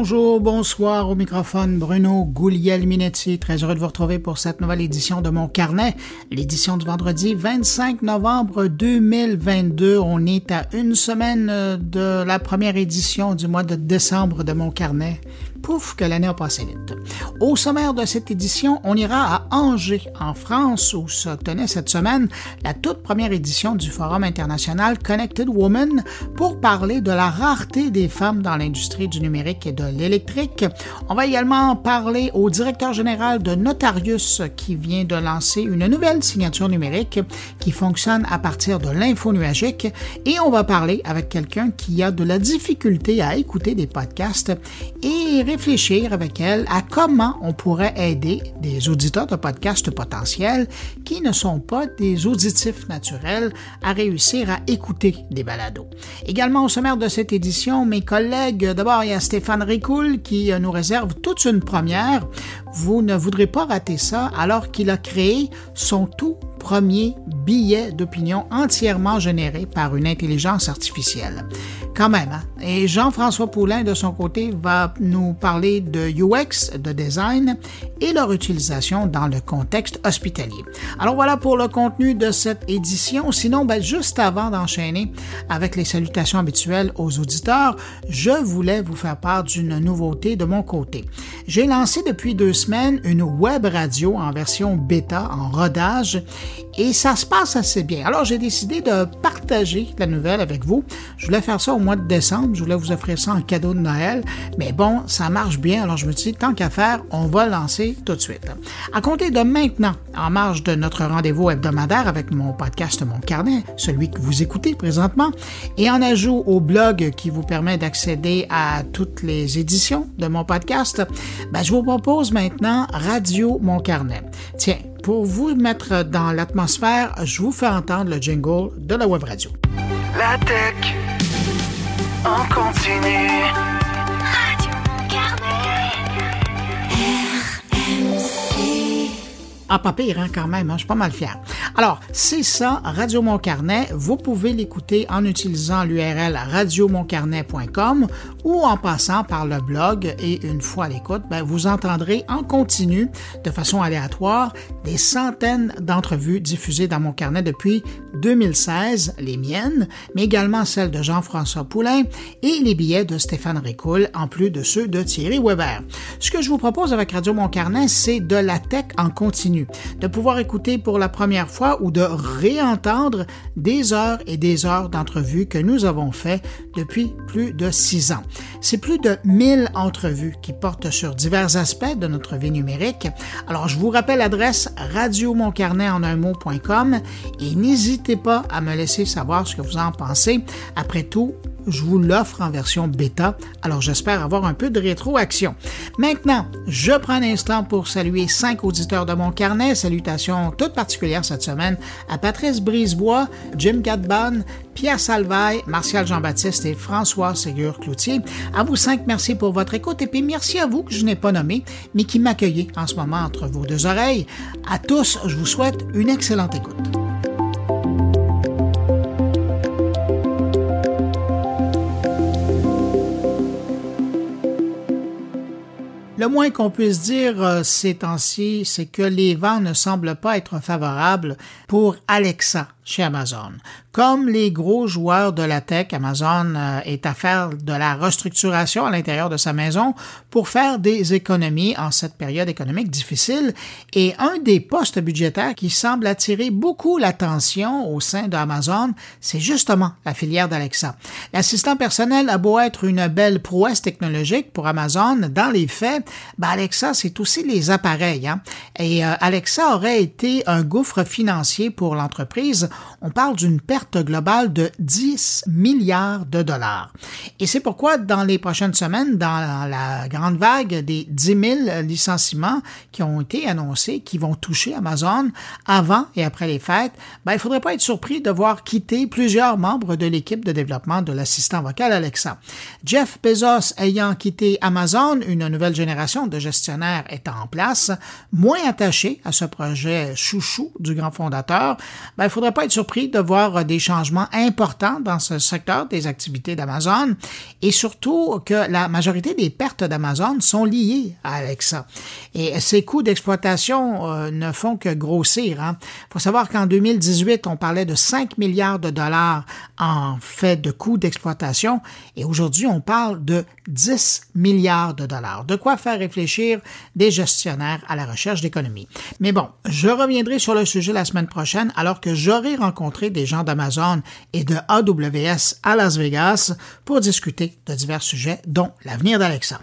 Bonjour, bonsoir au microphone Bruno Guglielminetti. Très heureux de vous retrouver pour cette nouvelle édition de mon carnet, l'édition du vendredi 25 novembre 2022. On est à une semaine de la première édition du mois de décembre de mon carnet pouf que l'année a passé vite. Au sommaire de cette édition, on ira à Angers, en France, où se tenait cette semaine la toute première édition du Forum international Connected Women pour parler de la rareté des femmes dans l'industrie du numérique et de l'électrique. On va également parler au directeur général de Notarius qui vient de lancer une nouvelle signature numérique qui fonctionne à partir de l'info nuagique et on va parler avec quelqu'un qui a de la difficulté à écouter des podcasts et réfléchir avec elle à comment on pourrait aider des auditeurs de podcasts potentiels qui ne sont pas des auditifs naturels à réussir à écouter des balados. Également au sommaire de cette édition, mes collègues, d'abord il y a Stéphane Ricoul qui nous réserve toute une première. Vous ne voudrez pas rater ça alors qu'il a créé son tout premier billet d'opinion entièrement généré par une intelligence artificielle. Quand même, hein? Et Jean-François Poulain, de son côté, va nous parler de UX, de design et leur utilisation dans le contexte hospitalier. Alors voilà pour le contenu de cette édition. Sinon, ben, juste avant d'enchaîner avec les salutations habituelles aux auditeurs, je voulais vous faire part d'une nouveauté de mon côté. J'ai lancé depuis deux semaines une web radio en version bêta, en rodage, et ça se passe assez bien. Alors j'ai décidé de partager la nouvelle avec vous. Je voulais faire ça au mois de décembre, je voulais vous offrir ça en cadeau de Noël, mais bon, ça marche bien, alors je me suis tant qu'à faire, on va lancer tout de suite. À compter de maintenant, en marge de notre rendez-vous hebdomadaire avec mon podcast Mon Carnet, celui que vous écoutez présentement, et en ajout au blog qui vous permet d'accéder à toutes les éditions de mon podcast, ben, je vous propose maintenant Radio Mon Carnet. Tiens, pour vous mettre dans l'atmosphère, je vous fais entendre le jingle de la web radio. La tech en continu. Radio Carnet. RMC. Ah, pas pire, hein, quand même, hein, je suis pas mal fier. Alors, c'est ça, Radio Mon Carnet. Vous pouvez l'écouter en utilisant l'URL radiomoncarnet.com ou en passant par le blog et une fois à l'écoute, ben, vous entendrez en continu, de façon aléatoire, des centaines d'entrevues diffusées dans mon carnet depuis 2016, les miennes, mais également celles de Jean-François Poulain et les billets de Stéphane Ricoul, en plus de ceux de Thierry Weber. Ce que je vous propose avec Radio Mon Carnet, c'est de la tech en continu, de pouvoir écouter pour la première fois ou de réentendre des heures et des heures d'entrevues que nous avons fait depuis plus de six ans. C'est plus de 1000 entrevues qui portent sur divers aspects de notre vie numérique. Alors, je vous rappelle l'adresse radiomoncarnet en un mot.com et n'hésitez pas à me laisser savoir ce que vous en pensez. Après tout, je vous l'offre en version bêta, alors j'espère avoir un peu de rétroaction. Maintenant, je prends un instant pour saluer cinq auditeurs de mon carnet. Salutations toutes particulières cette semaine à Patrice Brisebois, Jim Cadban, Pierre Salvaille, Martial Jean-Baptiste et François Ségur-Cloutier. À vous cinq, merci pour votre écoute et puis merci à vous que je n'ai pas nommé, mais qui m'accueillez en ce moment entre vos deux oreilles. À tous, je vous souhaite une excellente écoute. Le moins qu'on puisse dire euh, ces temps-ci, c'est que les vents ne semblent pas être favorables pour Alexa chez Amazon. Comme les gros joueurs de la tech, Amazon euh, est à faire de la restructuration à l'intérieur de sa maison pour faire des économies en cette période économique difficile. Et un des postes budgétaires qui semble attirer beaucoup l'attention au sein d'Amazon, c'est justement la filière d'Alexa. L'assistant personnel a beau être une belle prouesse technologique pour Amazon, dans les faits, ben Alexa, c'est aussi les appareils. Hein? Et euh, Alexa aurait été un gouffre financier pour l'entreprise on parle d'une perte globale de 10 milliards de dollars. Et c'est pourquoi dans les prochaines semaines, dans la grande vague des 10 000 licenciements qui ont été annoncés, qui vont toucher Amazon avant et après les fêtes, ben, il ne faudrait pas être surpris de voir quitter plusieurs membres de l'équipe de développement de l'assistant vocal Alexa. Jeff Bezos ayant quitté Amazon, une nouvelle génération de gestionnaires étant en place, moins attachés à ce projet chouchou du grand fondateur, ben, il ne faudrait pas être surpris de voir des changements importants dans ce secteur des activités d'Amazon et surtout que la majorité des pertes d'Amazon sont liées à Alexa. Et ces coûts d'exploitation euh, ne font que grossir. Il hein. faut savoir qu'en 2018, on parlait de 5 milliards de dollars en fait de coûts d'exploitation et aujourd'hui, on parle de 10 milliards de dollars. De quoi faire réfléchir des gestionnaires à la recherche d'économie. Mais bon, je reviendrai sur le sujet la semaine prochaine alors que j'aurai rencontré des gens d'Amazon et de AWS à Las Vegas pour discuter de divers sujets, dont l'avenir d'Alexa.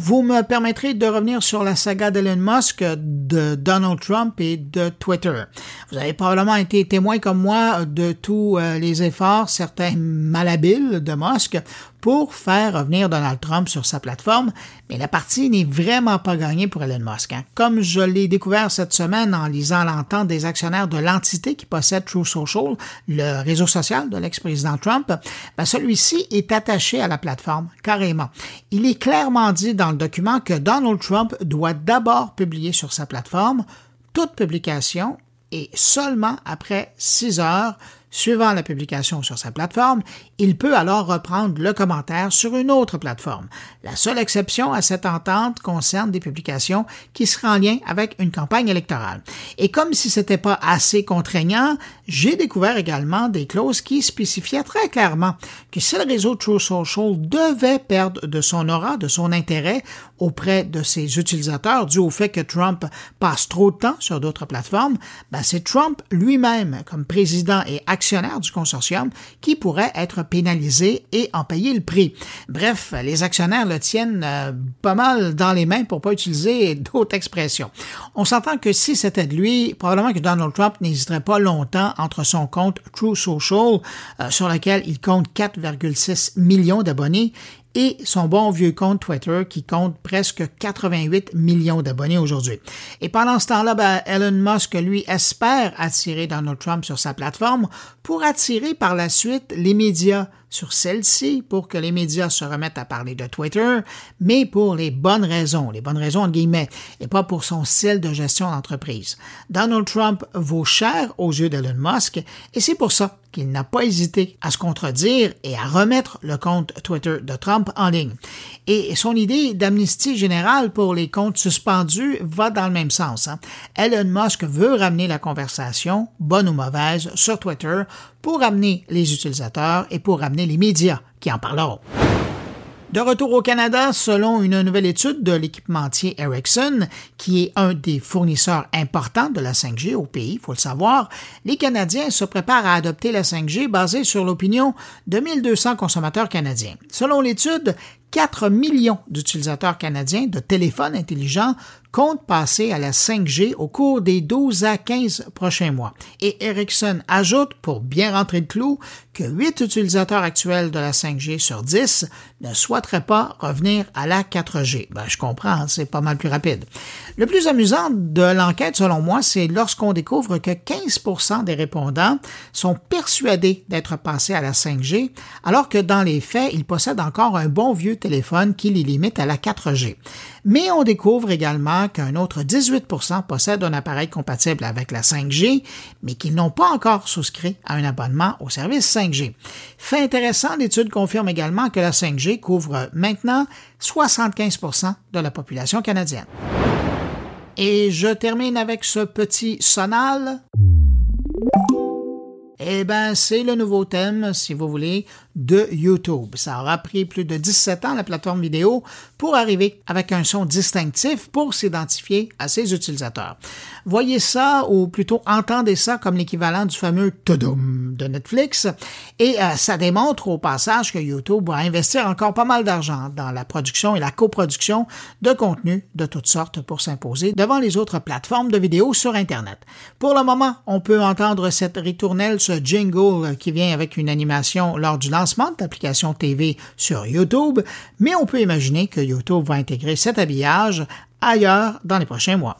Vous me permettrez de revenir sur la saga d'Elon Musk, de Donald Trump et de Twitter. Vous avez probablement été témoin comme moi de tous euh, les efforts, certains malhabiles de Musk, pour faire revenir Donald Trump sur sa plateforme, mais la partie n'est vraiment pas gagnée pour Elon Musk. Hein. Comme je l'ai découvert cette semaine en lisant l'entente des actionnaires de l'entité qui possède True Social, le réseau social de l'ex-président Trump, ben celui-ci est attaché à la plateforme, carrément. Il est clairement dit dans le document que Donald Trump doit d'abord publier sur sa plateforme toute publication et seulement après six heures Suivant la publication sur sa plateforme, il peut alors reprendre le commentaire sur une autre plateforme. La seule exception à cette entente concerne des publications qui seraient en lien avec une campagne électorale. Et comme si ce n'était pas assez contraignant, j'ai découvert également des clauses qui spécifiaient très clairement que si le réseau True Social devait perdre de son aura, de son intérêt auprès de ses utilisateurs dû au fait que Trump passe trop de temps sur d'autres plateformes, ben c'est Trump lui-même, comme président et actionnaire du consortium, qui pourrait être pénalisé et en payer le prix. Bref, les actionnaires le tiennent euh, pas mal dans les mains pour pas utiliser d'autres expressions. On s'entend que si c'était de lui, probablement que Donald Trump n'hésiterait pas longtemps entre son compte True Social, euh, sur lequel il compte 4,6 millions d'abonnés, et son bon vieux compte Twitter qui compte presque 88 millions d'abonnés aujourd'hui. Et pendant ce temps-là, ben, Elon Musk, lui, espère attirer Donald Trump sur sa plateforme pour attirer par la suite les médias sur celle-ci pour que les médias se remettent à parler de Twitter, mais pour les bonnes raisons, les bonnes raisons en guillemets, et pas pour son style de gestion d'entreprise. Donald Trump vaut cher aux yeux d'Elon Musk, et c'est pour ça qu'il n'a pas hésité à se contredire et à remettre le compte Twitter de Trump en ligne. Et son idée d'amnistie générale pour les comptes suspendus va dans le même sens. Hein. Elon Musk veut ramener la conversation, bonne ou mauvaise, sur Twitter pour amener les utilisateurs et pour amener les médias qui en parleront. De retour au Canada, selon une nouvelle étude de l'équipementier Ericsson, qui est un des fournisseurs importants de la 5G au pays, il faut le savoir, les Canadiens se préparent à adopter la 5G basée sur l'opinion de 1200 consommateurs canadiens. Selon l'étude, 4 millions d'utilisateurs canadiens de téléphones intelligents compte passer à la 5G au cours des 12 à 15 prochains mois. Et Ericsson ajoute, pour bien rentrer le clou, que 8 utilisateurs actuels de la 5G sur 10 ne souhaiteraient pas revenir à la 4G. Ben, je comprends, c'est pas mal plus rapide. Le plus amusant de l'enquête, selon moi, c'est lorsqu'on découvre que 15% des répondants sont persuadés d'être passés à la 5G, alors que dans les faits, ils possèdent encore un bon vieux téléphone qui les limite à la 4G. Mais on découvre également qu'un autre 18% possèdent un appareil compatible avec la 5G, mais qu'ils n'ont pas encore souscrit à un abonnement au service 5G. Fait intéressant, l'étude confirme également que la 5G couvre maintenant 75% de la population canadienne. Et je termine avec ce petit sonal. Eh bien, c'est le nouveau thème, si vous voulez, de YouTube. Ça aura pris plus de 17 ans, la plateforme vidéo, pour arriver avec un son distinctif pour s'identifier à ses utilisateurs. Voyez ça, ou plutôt entendez ça comme l'équivalent du fameux Tudum de Netflix, et euh, ça démontre au passage que YouTube va investir encore pas mal d'argent dans la production et la coproduction de contenus de toutes sortes pour s'imposer devant les autres plateformes de vidéos sur Internet. Pour le moment, on peut entendre cette ritournelle, ce jingle qui vient avec une animation lors du lancement d'applications TV sur YouTube, mais on peut imaginer que YouTube va intégrer cet habillage ailleurs dans les prochains mois.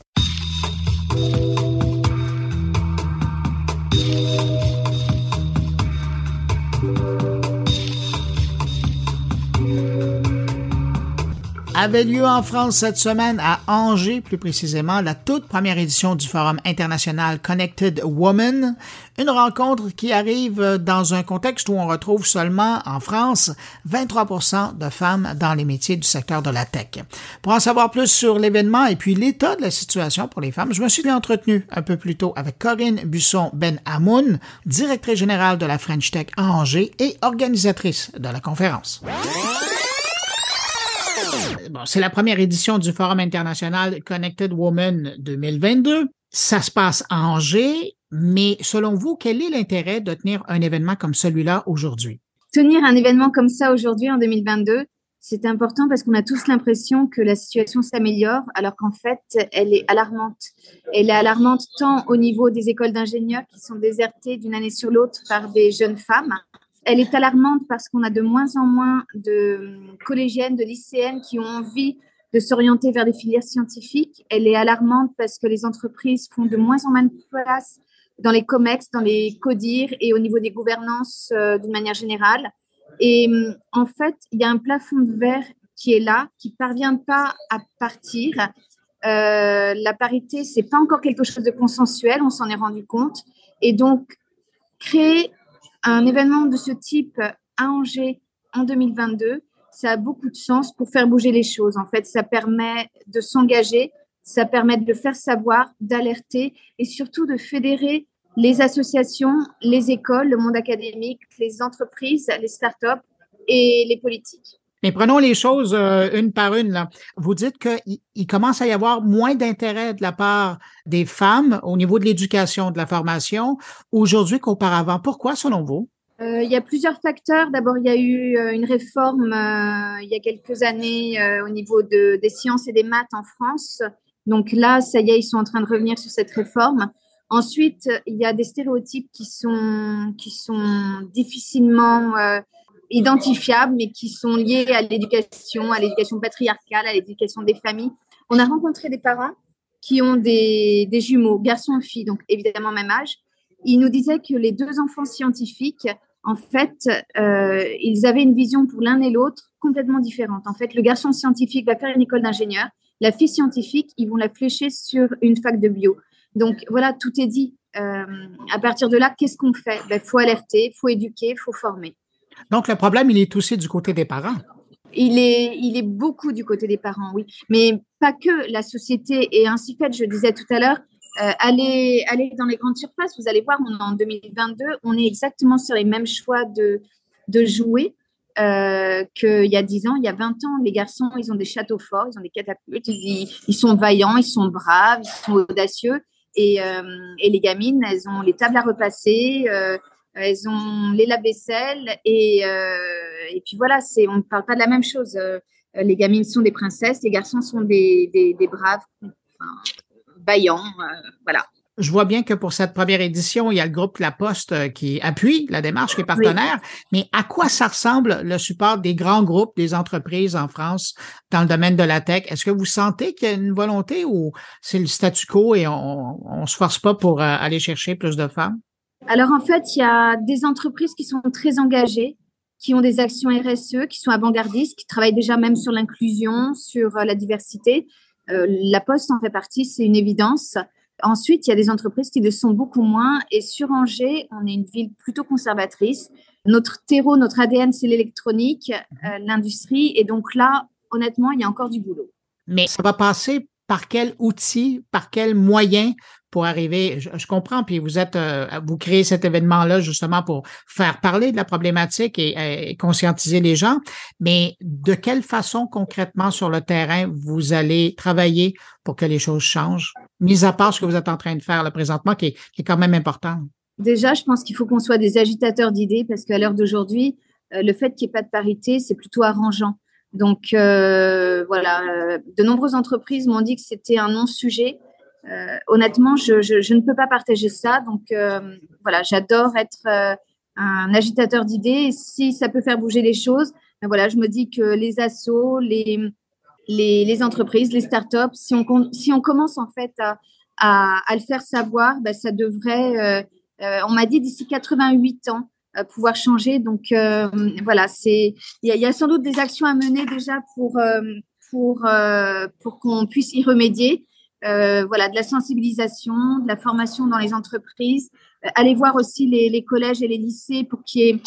Avait lieu en France cette semaine à Angers, plus précisément, la toute première édition du Forum international Connected Woman, une rencontre qui arrive dans un contexte où on retrouve seulement en France 23% de femmes dans les métiers du secteur de la tech. Pour en savoir plus sur l'événement et puis l'état de la situation pour les femmes, je me suis entretenu un peu plus tôt avec Corinne Busson-Ben Hamoun, directrice générale de la French Tech à Angers et organisatrice de la conférence. Bon, c'est la première édition du Forum international Connected Women 2022. Ça se passe à Angers, mais selon vous, quel est l'intérêt de tenir un événement comme celui-là aujourd'hui? Tenir un événement comme ça aujourd'hui en 2022, c'est important parce qu'on a tous l'impression que la situation s'améliore, alors qu'en fait, elle est alarmante. Elle est alarmante tant au niveau des écoles d'ingénieurs qui sont désertées d'une année sur l'autre par des jeunes femmes, elle est alarmante parce qu'on a de moins en moins de collégiennes, de lycéennes qui ont envie de s'orienter vers des filières scientifiques. Elle est alarmante parce que les entreprises font de moins en moins de place dans les COMEX, dans les CODIR et au niveau des gouvernances euh, d'une manière générale. Et en fait, il y a un plafond de verre qui est là, qui parvient pas à partir. Euh, la parité, c'est pas encore quelque chose de consensuel, on s'en est rendu compte. Et donc, créer un événement de ce type à Angers en 2022, ça a beaucoup de sens pour faire bouger les choses. En fait, ça permet de s'engager, ça permet de le faire savoir, d'alerter et surtout de fédérer les associations, les écoles, le monde académique, les entreprises, les startups et les politiques. Mais prenons les choses euh, une par une. Vous dites qu'il il commence à y avoir moins d'intérêt de la part des femmes au niveau de l'éducation, de la formation, aujourd'hui qu'auparavant. Pourquoi, selon vous? Euh, il y a plusieurs facteurs. D'abord, il y a eu euh, une réforme il y a quelques années au niveau de, des sciences et des maths en France. Donc là, ça y est, ils sont en train de revenir sur cette réforme. Ensuite, il y a des stéréotypes qui sont, qui sont difficilement identifiables, mais qui sont liés à l'éducation, à l'éducation patriarcale, à l'éducation des familles. On a rencontré des parents qui ont des, des jumeaux, garçons et filles, donc évidemment même âge. Ils nous disaient que les deux enfants scientifiques, en fait, euh, ils avaient une vision pour l'un et l'autre complètement différente. En fait, le garçon scientifique va faire une école d'ingénieur, la fille scientifique, ils vont la flécher sur une fac de bio. Donc voilà, tout est dit. Euh, à partir de là, qu'est-ce qu'on fait? Il ben, faut alerter, faut éduquer, faut former. Donc, le problème, il est aussi du côté des parents. Il est, il est beaucoup du côté des parents, oui. Mais pas que. La société est ainsi faite. Je disais tout à l'heure, euh, allez, allez dans les grandes surfaces, vous allez voir, on est en 2022, on est exactement sur les mêmes choix de, de jouets euh, qu'il y a 10 ans, il y a 20 ans. Les garçons, ils ont des châteaux forts, ils ont des catapultes, ils, sont vaillants, ils sont braves, ils sont audacieux. Et, euh, et les gamines, elles ont les tables à repasser, elles ont les lave-vaisselle et, euh, et puis voilà, c'est, on ne parle pas de la même chose. Euh, les gamines sont des princesses, les garçons sont des, des, des braves, enfin, vaillants, euh, voilà. Je vois bien que pour cette première édition, il y a le groupe La Poste qui appuie la démarche, qui est partenaire. Oui. Mais à quoi ça ressemble le support des grands groupes, des entreprises en France dans le domaine de la tech? Est-ce que vous sentez qu'il y a une volonté ou c'est le statu quo et on ne se force pas pour aller chercher plus de femmes? Alors en fait, il y a des entreprises qui sont très engagées, qui ont des actions RSE, qui sont avant-gardistes, qui travaillent déjà même sur l'inclusion, sur la diversité. Euh, la Poste en fait partie, c'est une évidence. Ensuite, il y a des entreprises qui le sont beaucoup moins. Et sur Angers, on est une ville plutôt conservatrice. Notre terreau, notre ADN, c'est l'électronique, euh, l'industrie. Et donc là, honnêtement, il y a encore du boulot. Mais ça va passer par quel outil, par quel moyen pour arriver, je, je comprends, puis vous êtes, euh, vous créez cet événement-là justement pour faire parler de la problématique et, et, conscientiser les gens, mais de quelle façon concrètement sur le terrain vous allez travailler pour que les choses changent, mis à part ce que vous êtes en train de faire là, présentement, qui est, qui est quand même important? Déjà, je pense qu'il faut qu'on soit des agitateurs d'idées parce qu'à l'heure d'aujourd'hui, euh, le fait qu'il n'y ait pas de parité, c'est plutôt arrangeant. Donc euh, voilà, de nombreuses entreprises m'ont dit que c'était un non-sujet. Euh, honnêtement, je, je, je, ne peux pas partager ça. Donc euh, voilà, j'adore être euh, un agitateur d'idées. Et si ça peut faire bouger les choses, ben voilà, je me dis que les assos, les, les, les entreprises, les startups, si on, si on commence en fait à, à, à le faire savoir, ben ça devrait. Euh, on m'a dit d'ici 88 ans pouvoir changer. Donc euh, voilà, c'est il y, a sans doute des actions à mener déjà pour euh, pour, euh, pour qu'on puisse y remédier. Voilà, de la sensibilisation, de la formation dans les entreprises. Euh, aller voir aussi les, collèges et les lycées pour qu'il y ait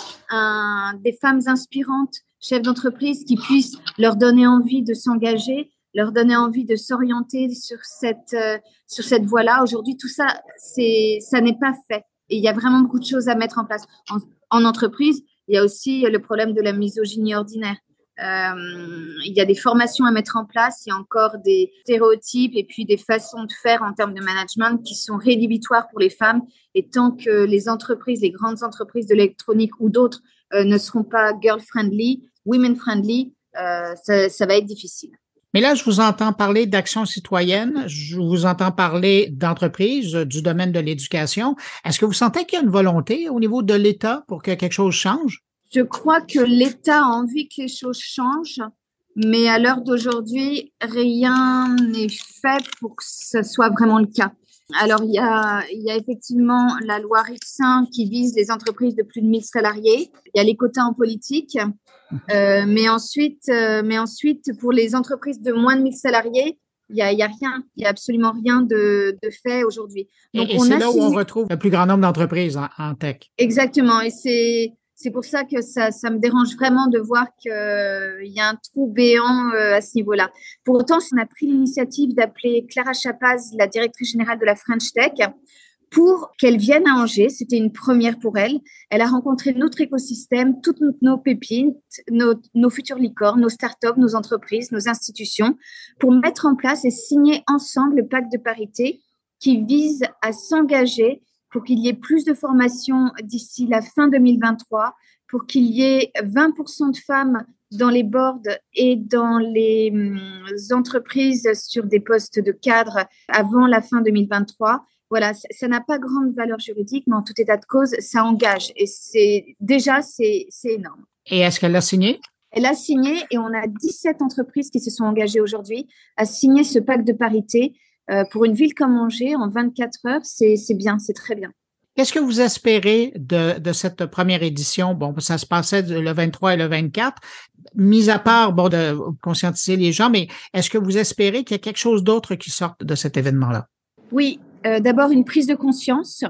des femmes inspirantes, chefs d'entreprise, qui puissent leur donner envie de s'engager, leur donner envie de s'orienter sur cette, sur cette voie-là. Aujourd'hui, tout ça, c'est, ça n'est pas fait. Et il y a vraiment beaucoup de choses à mettre en place. En entreprise, il y a aussi le problème de la misogynie ordinaire. Euh, il y a des formations à mettre en place, il y a encore des stéréotypes et puis des façons de faire en termes de management qui sont rédhibitoires pour les femmes. Et tant que les entreprises, les grandes entreprises de l'électronique ou d'autres euh, ne seront pas girl-friendly, women-friendly, euh, ça, ça va être difficile. Mais là, je vous entends parler d'action citoyenne, je vous entends parler d'entreprise, du domaine de l'éducation. Est-ce que vous sentez qu'il y a une volonté au niveau de l'État pour que quelque chose change? Je crois que l'État a envie que les choses changent, mais à l'heure d'aujourd'hui, rien n'est fait pour que ce soit vraiment le cas. Alors, il y a, il y a effectivement la loi RIC5 qui vise les entreprises de plus de 1000 salariés. Il y a les quotas en politique. Euh, mais, ensuite, euh, mais ensuite, pour les entreprises de moins de 1000 salariés, il n'y a, y a, rien, il n'y a absolument rien de, de fait aujourd'hui. Et, et c'est là où on retrouve le plus grand nombre d'entreprises en, en, tech. Exactement. Et c'est, c'est pour ça que ça, me dérange vraiment de voir qu'il euh, y a un trou béant euh, à ce niveau-là. Pour autant, on a pris l'initiative d'appeler Clara Chapaz, la directrice générale de la French Tech, pour qu'elle vienne à Angers. C'était une première pour elle. Elle a rencontré notre écosystème, toutes nos pépites, nos, nos futures licornes, nos startups, nos entreprises, nos institutions, pour mettre en place et signer ensemble le pacte de parité qui vise à s'engager pour qu'il y ait plus de formations d'ici la fin 2023, pour qu'il y ait 20% de femmes dans les boards et dans les hum, entreprises sur des postes de cadre avant la fin 2023. Voilà, ça n'a pas grande valeur juridique, mais en tout état de cause, ça engage. Et c'est déjà, c'est énorme. Et est-ce qu'elle a signé? Elle a signé et on a 17 entreprises qui se sont engagées aujourd'hui à signer ce pacte de parité euh, pour une ville comme Angers, en 24 heures, c'est bien, c'est très bien. Qu'est-ce que vous espérez de, de, cette première édition? Bon, ça se passait le 23 et le 24. Mis à part, bon, de conscientiser les gens, mais est-ce que vous espérez qu'il y a quelque chose d'autre qui sorte de cet événement-là? Oui, euh, d'abord une prise de conscience.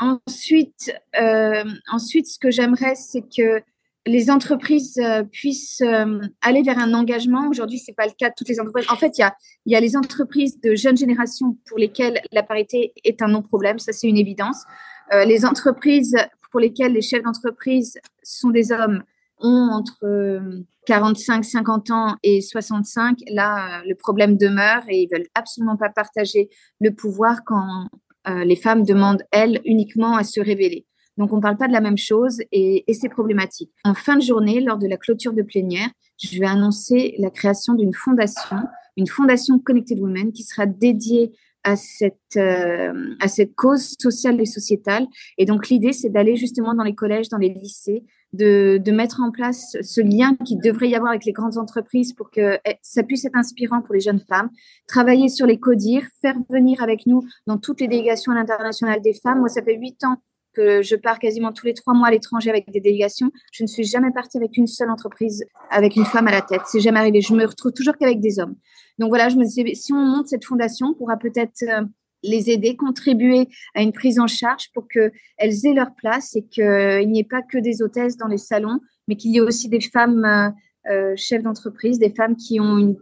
Ensuite, euh, ensuite, ce que j'aimerais, c'est que les entreprises euh, puissent euh, aller vers un engagement. Aujourd'hui, c'est pas le cas de toutes les entreprises. En fait, il y a, y a les entreprises de jeune génération pour lesquelles la parité est un non-problème. Ça, c'est une évidence. Euh, les entreprises pour lesquelles les chefs d'entreprise sont des hommes ont entre 45, 50 ans et 65. Là, le problème demeure et ils veulent absolument pas partager le pouvoir quand les femmes demandent, elles, uniquement à se révéler. Donc, on ne parle pas de la même chose et, et c'est problématique. En fin de journée, lors de la clôture de plénière, je vais annoncer la création d'une fondation, une fondation Connected Women qui sera dédiée à cette, euh, à cette cause sociale et sociétale. Et donc, l'idée, c'est d'aller justement dans les collèges, dans les lycées, de, de, mettre en place ce lien qui devrait y avoir avec les grandes entreprises pour que eh, ça puisse être inspirant pour les jeunes femmes, travailler sur les CODIR, faire venir avec nous dans toutes les délégations à l'international des femmes. Moi, ça fait huit ans que je pars quasiment tous les trois mois à l'étranger avec des délégations. Je ne suis jamais partie avec une seule entreprise avec une femme à la tête. C'est jamais arrivé. Je me retrouve toujours qu'avec des hommes. Donc voilà, je me disais, si on monte cette fondation, on pourra peut-être euh, les aider, contribuer à une prise en charge pour qu'elles aient leur place et qu'il n'y ait pas que des hôtesses dans les salons, mais qu'il y ait aussi des femmes euh, euh chefs d'entreprise, des femmes qui ont une,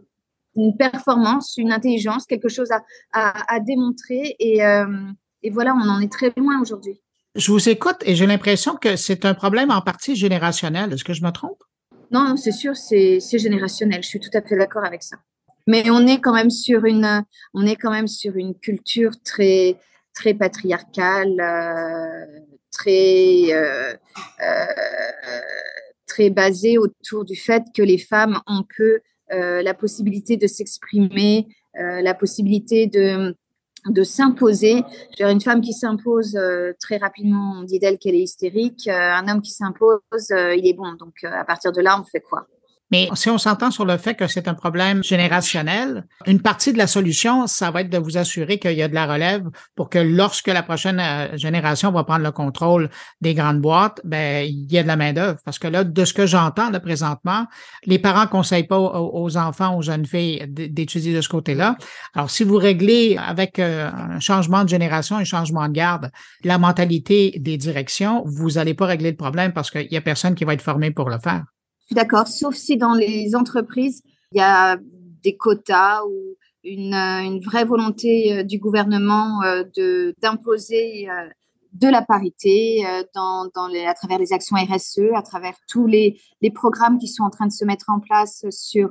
une, performance, une intelligence, quelque chose à, à, à démontrer. Et, euh, et voilà, on en est très loin aujourd'hui. Je vous écoute et j'ai l'impression que c'est un problème en partie générationnel. Est-ce que je me trompe? Non, c'est sûr, c'est générationnel. Je suis tout à fait d'accord avec ça. Mais on est quand même sur une, on est quand même sur une culture très, très patriarcale, euh, très, euh, euh, très basée autour du fait que les femmes ont euh, la possibilité de s'exprimer, la possibilité de de s'imposer. Une femme qui s'impose euh, très rapidement, on dit d'elle qu'elle est hystérique. Euh, un homme qui s'impose, euh, il est bon. Donc, à partir de là, on fait quoi? Mais si on s'entend sur le fait que c'est un problème générationnel, une partie de la solution, ça va être de vous assurer qu'il y a de la relève pour que lorsque la prochaine euh, génération va prendre le contrôle des grandes boîtes, ben il y a de la main d'œuvre. Parce que là, de ce que j'entends là présentement, les parents conseillent pas aux enfants, aux jeunes filles d'étudier de ce côté-là. Alors, si vous réglez avec euh, un changement de génération, un changement de garde, la mentalité des directions, vous n'allez pas régler le problème parce qu'il y a personne qui va être formé pour le faire. D'accord, sauf si dans les entreprises, il y a des quotas ou une, une vraie volonté euh, du gouvernement euh, de d'imposer de la parité dans, à travers les actions RSE, à travers tous les, les, programmes qui sont en train de se mettre en place sur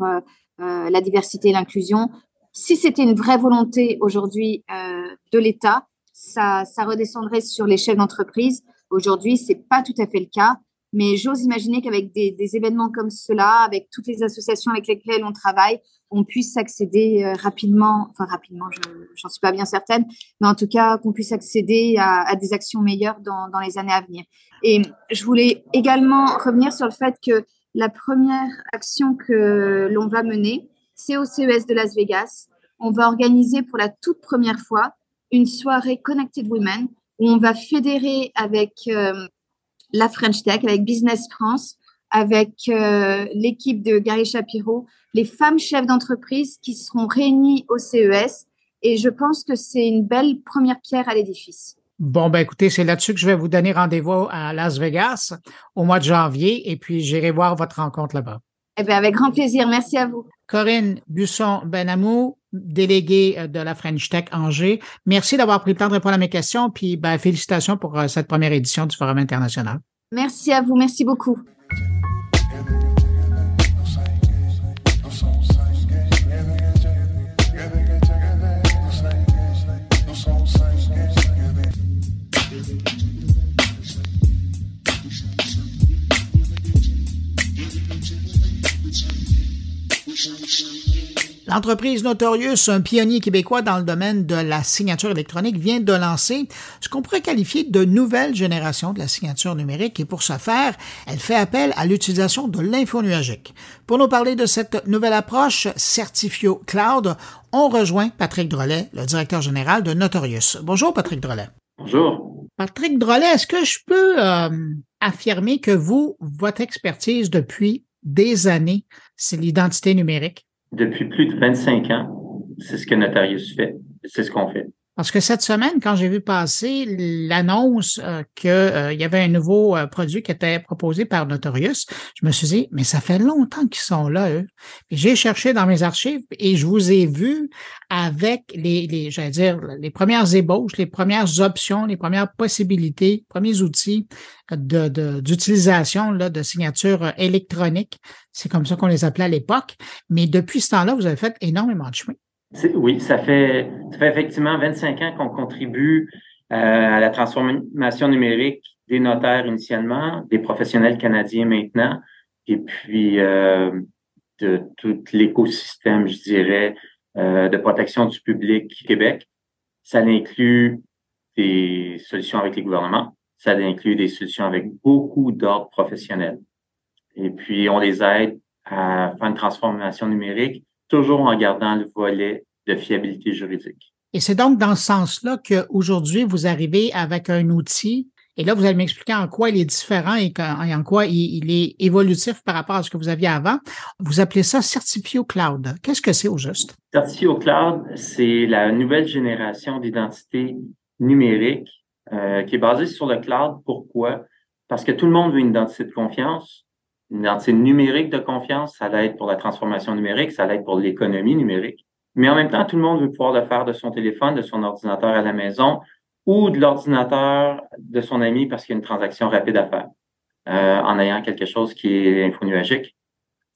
la diversité et l'inclusion. Si c'était une vraie volonté aujourd'hui de l'État, ça, ça redescendrait sur les chefs d'entreprise. Aujourd'hui, c'est pas tout à fait le cas, mais j'ose imaginer qu'avec des, des, événements comme cela, avec toutes les associations avec lesquelles on travaille, on puisse accéder euh, rapidement, enfin rapidement, je j'en suis pas bien certaine, mais en tout cas qu'on puisse accéder à, à, des actions meilleures dans, dans les années à venir. Et je voulais également revenir sur le fait que la première action que l'on va mener, c'est au CES de Las Vegas. On va organiser pour la toute première fois une soirée Connected Women où on va fédérer avec euh, la French Tech, avec Business France, avec euh, l'équipe de Gary Shapiro, les femmes chefs d'entreprise qui seront réunies au CES. Et je pense que c'est une belle première pierre à l'édifice. Bon, ben écoutez, c'est là-dessus que je vais vous donner rendez-vous à Las Vegas au mois de janvier et puis j'irai voir votre rencontre là-bas. Eh bien, avec grand plaisir. Merci à vous. Corinne Busson-Benamou, déléguée euh, de la French Tech Angers. Merci d'avoir pris le temps de répondre à mes questions, puis ben, félicitations pour euh, cette première édition du Forum international. Merci à vous. Merci beaucoup. L'entreprise Notorious, un pionnier québécois dans le domaine de la signature électronique, vient de lancer ce qu'on pourrait qualifier de nouvelle génération de la signature numérique et pour ce faire, elle fait appel à l'utilisation de l'info nuagique. Pour nous parler de cette nouvelle approche, Certifio Cloud, on rejoint Patrick Drolet, le directeur général de Notorious. Bonjour Patrick Drolet. Bonjour. Patrick Drolet, est-ce que je peux euh, affirmer que vous, votre expertise depuis des années, c'est l'identité numérique? Depuis plus de 25 ans. C'est ce que Notarius fait. C'est ce qu'on fait. Parce que cette semaine, quand j'ai vu passer l'annonce euh, qu'il euh, y avait un nouveau euh, produit qui était proposé par Notorious, je me suis dit, mais ça fait longtemps qu'ils sont là, eux. J'ai cherché dans mes archives et je vous ai vu avec les, les j'allais dire, les premières ébauches, les premières options, les premières possibilités, premiers outils d'utilisation de, de signature électronique. C'est comme ça qu'on les appelait à l'époque. Mais depuis ce temps-là, vous avez fait énormément de chemin. Oui, ça fait, ça fait effectivement 25 ans qu'on contribue euh, à la transformation numérique des notaires initialement, des professionnels canadiens maintenant, et puis euh, de tout l'écosystème, je dirais, euh, de protection du public Québec. Ça inclut des solutions avec les gouvernements, ça inclut des solutions avec beaucoup d'ordres professionnels. Et puis, on les aide à faire une transformation numérique toujours en gardant le volet de fiabilité juridique. Et c'est donc dans ce sens-là qu'aujourd'hui, vous arrivez avec un outil, et là, vous allez m'expliquer en quoi il est différent et en quoi il est évolutif par rapport à ce que vous aviez avant. Vous appelez ça Certifio Cloud. Qu'est-ce que c'est au juste? Certifio Cloud, c'est la nouvelle génération d'identité numérique euh, qui est basée sur le cloud. Pourquoi? Parce que tout le monde veut une identité de confiance, une identité numérique de confiance, ça l'aide pour la transformation numérique, ça l'aide pour l'économie numérique. Mais en même temps, tout le monde veut pouvoir le faire de son téléphone, de son ordinateur à la maison ou de l'ordinateur de son ami parce qu'il y a une transaction rapide à faire. Euh, en ayant quelque chose qui est infonuagique,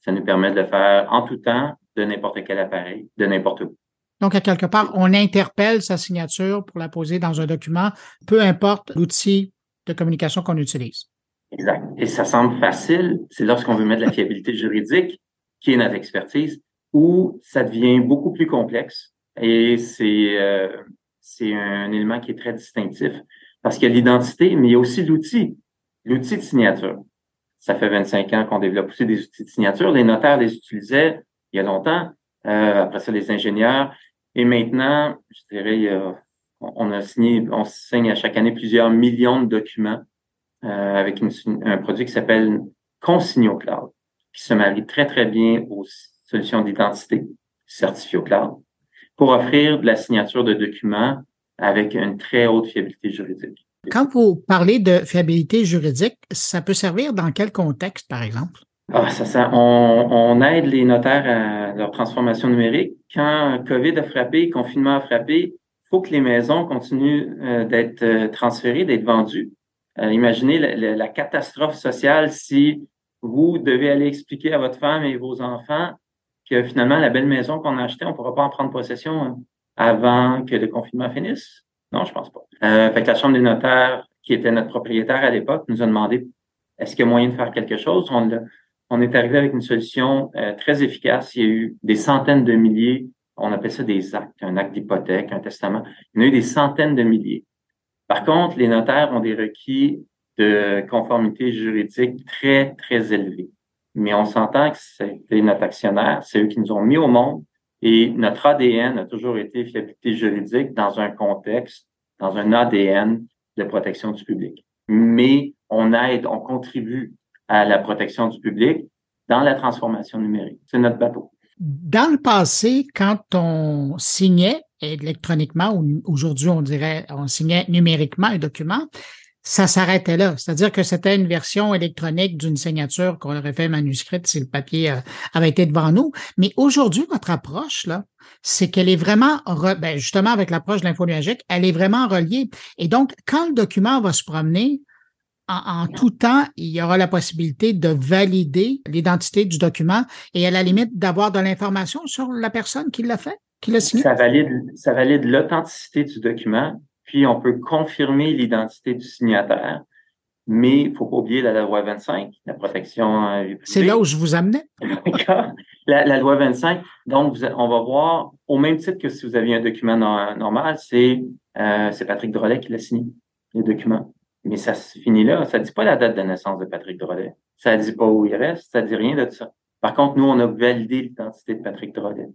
ça nous permet de le faire en tout temps, de n'importe quel appareil, de n'importe où. Donc, à quelque part, on interpelle sa signature pour la poser dans un document, peu importe l'outil de communication qu'on utilise. Exact. Et ça semble facile, c'est lorsqu'on veut mettre la fiabilité juridique, qui est notre expertise, où ça devient beaucoup plus complexe. Et c'est euh, c'est un élément qui est très distinctif parce qu'il y a l'identité, mais il y a aussi l'outil, l'outil de signature. Ça fait 25 ans qu'on développe aussi des outils de signature. Les notaires les utilisaient il y a longtemps. Euh, après ça, les ingénieurs. Et maintenant, je dirais, on a signé, on signe à chaque année plusieurs millions de documents euh, avec un produit qui s'appelle Consigno Cloud, qui se marie très, très bien aux solutions d'identité certifiées au cloud pour offrir de la signature de documents avec une très haute fiabilité juridique. Quand vous parlez de fiabilité juridique, ça peut servir dans quel contexte, par exemple? Ah, ça, ça, on, on, aide les notaires à leur transformation numérique. Quand COVID a frappé, confinement a frappé, il faut que les maisons continuent euh, d'être euh, transférées, d'être vendues. Euh, imaginez la, catastrophe sociale si vous devez aller expliquer à votre femme et vos enfants que finalement, la belle maison qu'on a achetée, on ne pourra pas en prendre possession avant que le confinement finisse? Non, je pense pas. Euh, fait que la Chambre des notaires, qui était notre propriétaire à l'époque, nous a demandé est-ce qu'il y a moyen de faire quelque chose? On, on est arrivé avec une solution euh, très efficace. Il y a eu des centaines de milliers, on appelle ça des actes, un acte d'hypothèque, un testament. Il y en a eu des centaines de milliers. Par contre, les notaires ont des requis de conformité juridique très, très élevés. Mais on s'entend que c'était notre actionnaire, c'est eux qui nous ont mis au monde et notre ADN a toujours été fiabilité juridique dans un contexte, dans un ADN de protection du public. Mais on aide, on contribue à la protection du public dans la transformation numérique. C'est notre bateau. Dans le passé, quand on signait électroniquement, ou aujourd'hui on dirait on signait numériquement un document, ça s'arrêtait là. C'est-à-dire que c'était une version électronique d'une signature qu'on aurait fait manuscrite si le papier euh, avait été devant nous. Mais aujourd'hui, votre approche, là, c'est qu'elle est vraiment, ben justement avec l'approche de l'info numérique, elle est vraiment reliée. Et donc, quand le document va se promener, en, tout temps, il y aura la possibilité de valider l'identité du document et à la limite d'avoir de l'information sur la personne qui l'a fait, qui l'a signé? Ça valide, ça valide l'authenticité du document, puis on peut confirmer l'identité du signataire. Mais il faut pas oublier la loi 25, la protection C'est là où je vous amenais. la, la, loi 25, donc on va voir, au même titre que si vous aviez un document normal, c'est euh, Patrick Drolet qui l'a signé, les documents. Mais ça se finit là. Ça ne dit pas la date de naissance de Patrick Drolet. Ça ne dit pas où il reste. Ça ne dit rien de ça. Par contre, nous, on a validé l'identité de Patrick Drolet.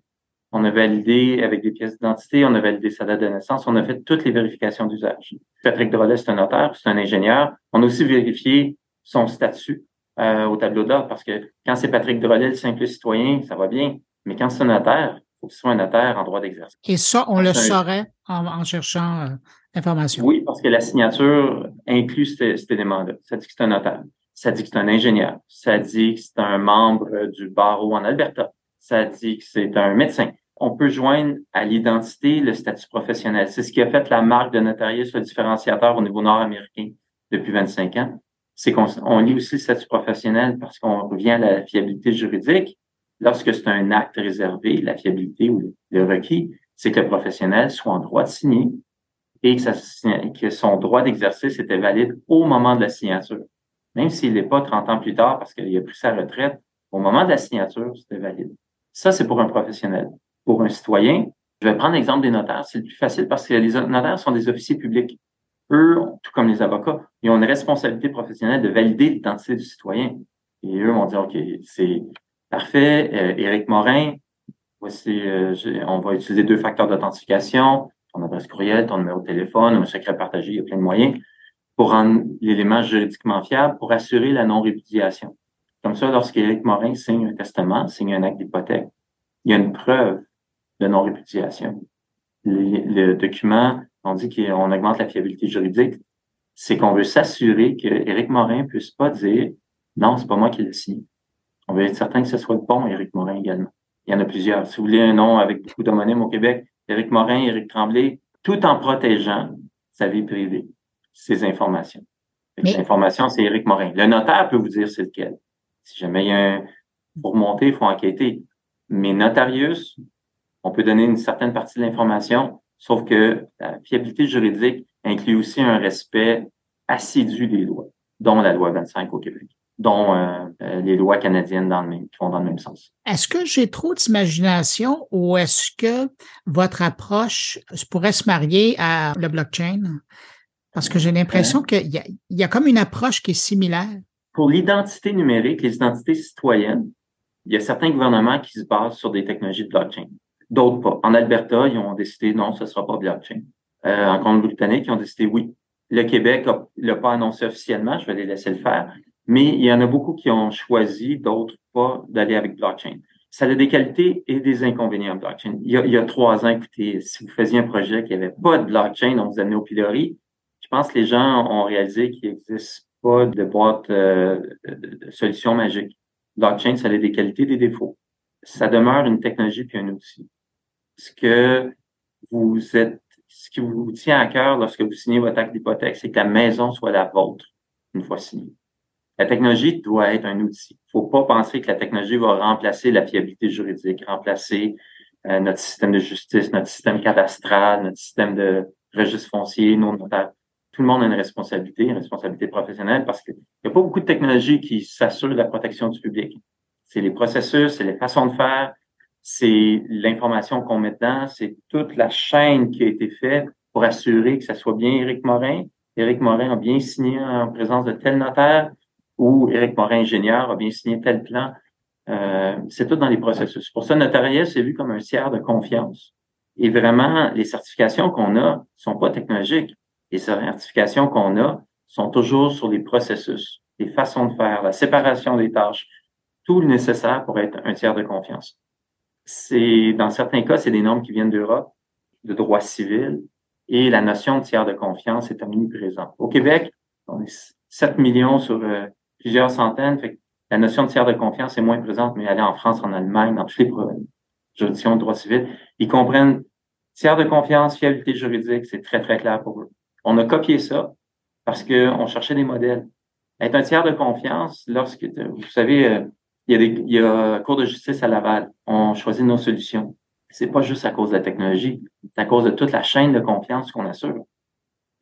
On a validé avec des pièces d'identité, on a validé sa date de naissance, on a fait toutes les vérifications d'usage. Patrick Drolet, c'est un notaire, c'est un ingénieur. On a aussi vérifié son statut euh, au tableau d'ordre parce que quand c'est Patrick Drolet, le simple citoyen, ça va bien. Mais quand c'est un notaire, il faut qu'il soit un notaire en droit d'exercice. Et ça, on le saurait en, cherchant euh, l'information. Oui, parce que la signature inclut cet, élément-là. Ça dit que c'est un notaire. Ça dit que c'est un ingénieur. Ça dit que c'est un membre du barreau en Alberta. Ça dit que c'est un médecin on peut joindre à l'identité le statut professionnel. C'est ce qui a fait la marque de notarié sur le différenciateur au niveau nord-américain depuis 25 ans. C'est qu'on on lit aussi le statut professionnel parce qu'on revient à la fiabilité juridique. Lorsque c'est un acte réservé, la fiabilité ou le requis, c'est que le professionnel soit en droit de signer et que, que son droit d'exercice était valide au moment de la signature. Même s'il n'est pas 30 ans plus tard parce qu'il a pris sa retraite, au moment de la signature, c'était valide. Ça, c'est pour un professionnel pour un citoyen. Je vais prendre l'exemple des notaires. C'est le plus facile parce que les notaires sont des officiers publics. Eux, tout comme les avocats, ils ont une responsabilité professionnelle de valider l'identité du citoyen. Et eux vont dire, OK, c'est parfait. Euh, Éric Morin, voici, euh, on va utiliser deux facteurs d'authentification, ton adresse courriel, ton numéro de téléphone, un secret partagé, il y a plein de moyens pour rendre l'élément juridiquement fiable, pour assurer la non-répudiation. Comme ça, lorsqu'Éric Morin signe un testament, signe un acte d'hypothèque, il y a une preuve de non-répudiation. Le, document, on dit qu'on augmente la fiabilité juridique, c'est qu'on veut s'assurer que Éric Morin puisse pas dire non, c'est pas moi qui l'ai signé. On veut être certain que ce soit le bon Éric Morin également. Il y en a plusieurs. Si vous voulez un nom avec beaucoup d'homonymes au Québec, Éric Morin, Éric Tremblay, tout en protégeant sa vie privée, ses informations. L'information, c'est Éric Morin. Le notaire peut vous dire c'est lequel. Si jamais il y a un, pour monter, il faut enquêter. Mais notarius, on peut donner une certaine partie de l'information, sauf que la fiabilité juridique inclut aussi un respect assidu des lois, dont la loi 25 au Québec dont euh, euh, les lois canadiennes dans le même, qui vont dans le même sens. Est-ce que j'ai trop d'imagination ou est-ce que votre approche pourrait se marier à le blockchain? Parce que j'ai l'impression qu'il y, y, a comme une approche qui est similaire. pour l'identité numérique, les identités citoyennes, il y a certains gouvernements qui se basent sur des technologies de blockchain. D'autres pas. En Alberta, ils ont décidé non, ce ne sera pas blockchain. Euh, en Colombie-Britannique, ils ont décidé oui. Le Québec ne l'a pas annoncé officiellement, je vais les laisser le faire, mais il y en a beaucoup qui ont choisi, d'autres pas, d'aller avec blockchain. Ça a des qualités et des inconvénients blockchain. Il y, a, il y a trois ans, écoutez, si vous faisiez un projet qui n'avait pas de blockchain, on vous amenait au pilori, je pense que les gens ont réalisé qu'il n'existe pas de boîte euh, de, solution magique. Blockchain, ça a des qualités, des défauts. Ça demeure une technologie puis un outil. Ce que vous êtes, ce qui vous tient à cœur lorsque vous signez votre acte d'hypothèque, c'est que la maison soit la vôtre une fois signée. La technologie doit être un outil. Il ne faut pas penser que la technologie va remplacer la fiabilité juridique, remplacer euh, notre système de justice, notre système cadastral, notre système de registre foncier, nos notaires tout le monde a une responsabilité, une responsabilité professionnelle, parce qu'il n'y a pas beaucoup de technologies qui s'assurent de la protection du public. C'est les processus, c'est les façons de faire, c'est l'information qu'on met dedans, c'est toute la chaîne qui a été faite pour assurer que ça soit bien Éric Morin. Éric Morin a bien signé en présence de tel notaire ou Éric Morin, ingénieur, a bien signé tel plan. Euh, c'est tout dans les processus. Pour ça, notariat, c'est vu comme un tiers de confiance. Et vraiment, les certifications qu'on a sont pas technologiques les certifications qu'on a sont toujours sur les processus, les façons de faire, la séparation des tâches, tout le nécessaire pour être un tiers de confiance. C'est, dans certains cas, c'est des normes qui viennent d'Europe, de droit civil, et la notion de tiers de confiance est omniprésente. Au Québec, on est 7 millions sur euh, plusieurs centaines, fait la notion de tiers de confiance est moins présente, mais elle est en France, en Allemagne, dans toutes les juridictions de droit civil. Ils comprennent tiers de confiance, fiabilité juridique, c'est très, très clair pour eux. On a copié ça parce qu'on cherchait des modèles. Être un tiers de confiance, lorsque, vous savez, euh, il y a des, cours de justice à Laval. On choisit nos solutions. C'est pas juste à cause de la technologie, c'est à cause de toute la chaîne de confiance qu'on assure.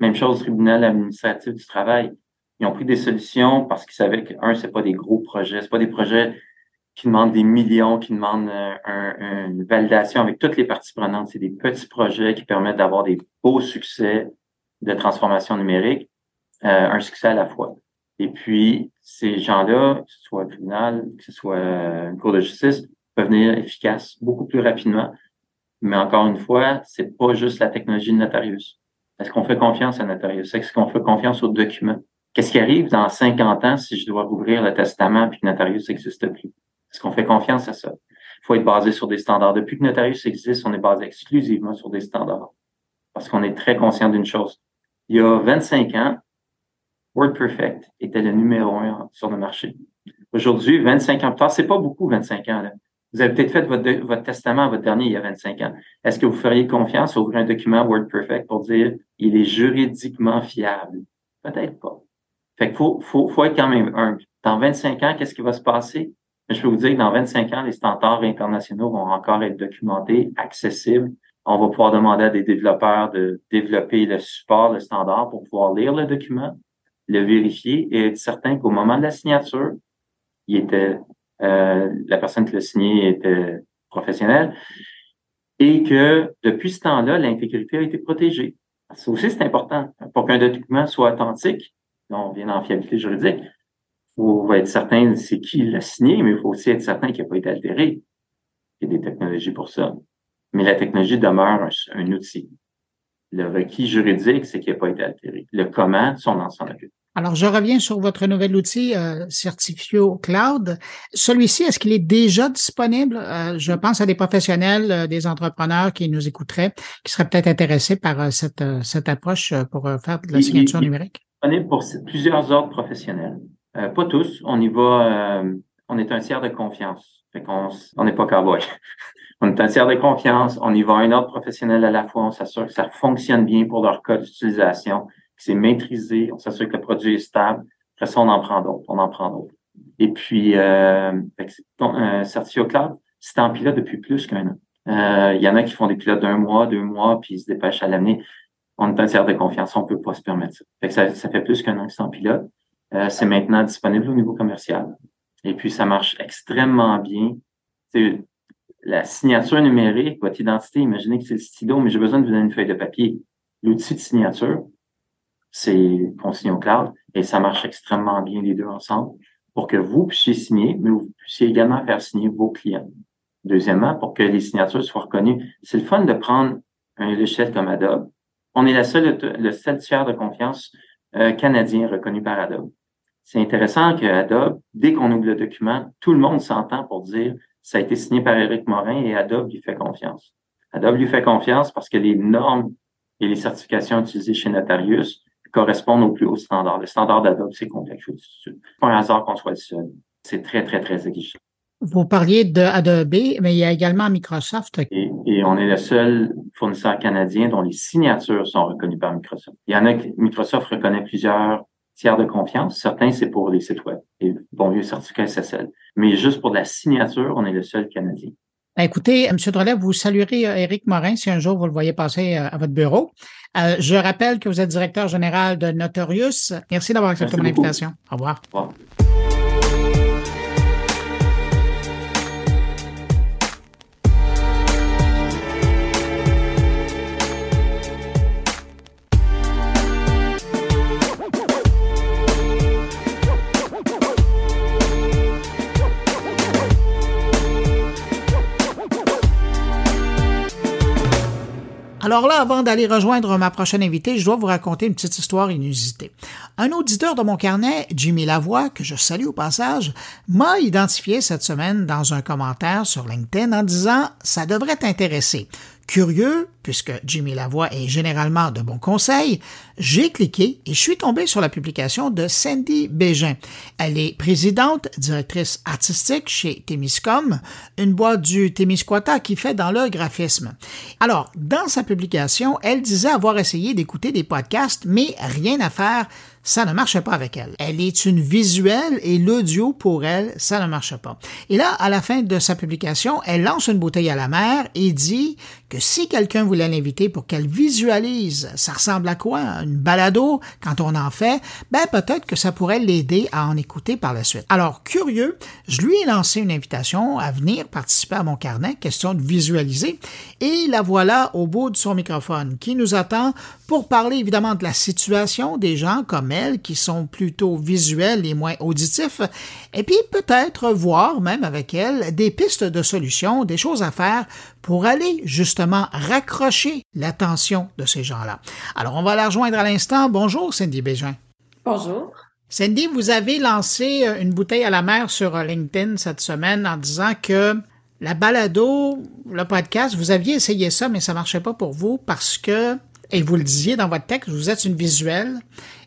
Même chose au tribunal administratif du travail. Ils ont pris des solutions parce qu'ils savaient que, un, c'est pas des gros projets, c'est pas des projets qui demandent des millions, qui demandent euh, une validation avec toutes les parties prenantes. C'est des petits projets qui permettent d'avoir des beaux succès de transformation numérique, euh, un succès à la fois. Et puis, ces gens-là, que ce soit un tribunal, que ce soit une cour de justice, peuvent venir efficaces beaucoup plus rapidement. Mais encore une fois, c'est pas juste la technologie de Notarius. Est-ce qu'on fait confiance à Notarius? Est-ce qu'on fait confiance aux documents? Qu'est-ce qui arrive dans 50 ans si je dois rouvrir le testament puis que Notarius n'existe plus? Est-ce qu'on fait confiance à ça? Il faut être basé sur des standards. Depuis que Notarius existe, on est basé exclusivement sur des standards. Parce qu'on est très conscient d'une chose il y a 25 ans, WordPerfect était le numéro un sur le marché. Aujourd'hui, 25 ans plus tard, c'est pas beaucoup 25 ans. Là. Vous avez peut-être fait votre, testament, votre dernier, il y a 25 ans. Est-ce que vous feriez confiance à ouvrir un document WordPerfect pour dire il est juridiquement fiable? Peut-être pas. Fait qu'il faut, faut, faut être quand même humble. Dans 25 ans, qu'est-ce qui va se passer? Je peux vous dire que dans 25 ans, les standards internationaux vont encore être documentés, accessibles, on va pouvoir demander à des développeurs de développer le support, le standard pour pouvoir lire le document, le vérifier et être certain qu'au moment de la signature, il était euh, la personne qui l'a signé était professionnelle et que depuis ce temps-là, l'intégrité a été protégée. Ça aussi, c'est important. Pour qu'un document soit authentique, on vient en fiabilité juridique, il faut être certain c'est qui l'a signé, mais il faut aussi être certain qu'il n'a pas été altéré. Il y a des technologies pour ça mais la technologie demeure un, outil. Le requis juridique, c'est qu'il n'a pas été altéré. Le comment, son ensemble Alors, je reviens sur votre nouvel outil euh, Certifio Cloud. Celui-ci, est-ce qu'il est déjà disponible? Euh, je pense à des professionnels, euh, des entrepreneurs qui nous écouteraient, qui seraient peut-être intéressés par euh, cette, cette approche pour faire de la signature numérique. Il est disponible pour plusieurs ordres professionnels. pas tous. On y va, on est un tiers de confiance. Fait qu'on on n'est pas cowboy. On est un tiers de confiance, on y va un autre professionnel à la fois, on s'assure que ça fonctionne bien pour leur code d'utilisation, c'est maîtrisé, on s'assure que le produit est stable. Après ça, on en prend d'autres, on en prend d'autres. Et puis, euh, un certificat cloud, c'est en pilote depuis plus qu'un an. Euh, il y en a qui font des pilotes d'un mois, deux mois, puis ils se dépêchent à l'année. On est un tiers de confiance, on peut pas se permettre ça. Fait que ça, ça fait plus qu'un an que c'est en pilote. Euh, c'est maintenant disponible au niveau commercial. Et puis, ça marche extrêmement bien. C'est la signature numérique, votre identité, imaginez que c'est le stylo, mais j'ai besoin de vous donner une feuille de papier. L'outil de signature, c'est Consignon Cloud et ça marche extrêmement bien les deux ensemble. pour que vous puissiez signer, mais vous puissiez également faire signer vos clients. Deuxièmement, pour que les signatures soient reconnues, c'est le fun de prendre un logiciel comme Adobe. On est la seule, le seul tiers de confiance euh, canadien reconnu par Adobe. C'est intéressant que Adobe, dès qu'on ouvre le document, tout le monde s'entend pour dire ça a été signé par Éric Morin et Adobe lui fait confiance. Adobe lui fait confiance parce que les normes et les certifications utilisées chez Notarius correspondent au plus haut standard. Le standard d'Adobe, c'est complexe. C'est pas un hasard qu'on soit le seul. C'est très, très, très exigeant. Vous parliez d'Adobe, mais il y a également Microsoft. Et, et, on est le seul fournisseur canadien dont les signatures sont reconnues par Microsoft. Il y en a que Microsoft reconnaît plusieurs tiers de confiance. Certains, c'est pour les sites web, et bon vieux certificat SSL. Mais juste pour la signature, on est le seul Canadien. Ben, écoutez, M. Drolet, vous saluerez euh, Éric Morin si un jour vous le voyez passer euh, à votre bureau. Euh, je rappelle que vous êtes directeur général de Notorious. Merci d'avoir accepté mon invitation. Au revoir. Au revoir. Alors là, avant d'aller rejoindre ma prochaine invitée, je dois vous raconter une petite histoire inusitée. Un auditeur de mon carnet, Jimmy Lavoie, que je salue au passage, m'a identifié cette semaine dans un commentaire sur LinkedIn en disant « ça devrait t'intéresser ». Curieux, puisque Jimmy Lavoie est généralement de bons conseils, j'ai cliqué et je suis tombé sur la publication de Sandy Bégin. Elle est présidente, directrice artistique chez Témiscom, une boîte du Témiscouata qui fait dans le graphisme. Alors, dans sa publication, elle disait avoir essayé d'écouter des podcasts, mais rien à faire ça ne marchait pas avec elle. Elle est une visuelle et l'audio pour elle, ça ne marche pas. Et là, à la fin de sa publication, elle lance une bouteille à la mer et dit que si quelqu'un voulait l'inviter pour qu'elle visualise, ça ressemble à quoi? Une balado quand on en fait? Ben, peut-être que ça pourrait l'aider à en écouter par la suite. Alors, curieux, je lui ai lancé une invitation à venir participer à mon carnet, question de visualiser, et la voilà au bout de son microphone qui nous attend pour parler évidemment de la situation des gens comme qui sont plutôt visuels et moins auditifs, et puis peut-être voir même avec elle des pistes de solutions, des choses à faire pour aller justement raccrocher l'attention de ces gens-là. Alors on va la rejoindre à l'instant. Bonjour Cindy Bégin. Bonjour. Cindy, vous avez lancé une bouteille à la mer sur LinkedIn cette semaine en disant que la balado, le podcast, vous aviez essayé ça, mais ça marchait pas pour vous parce que et vous le disiez dans votre texte, vous êtes une visuelle.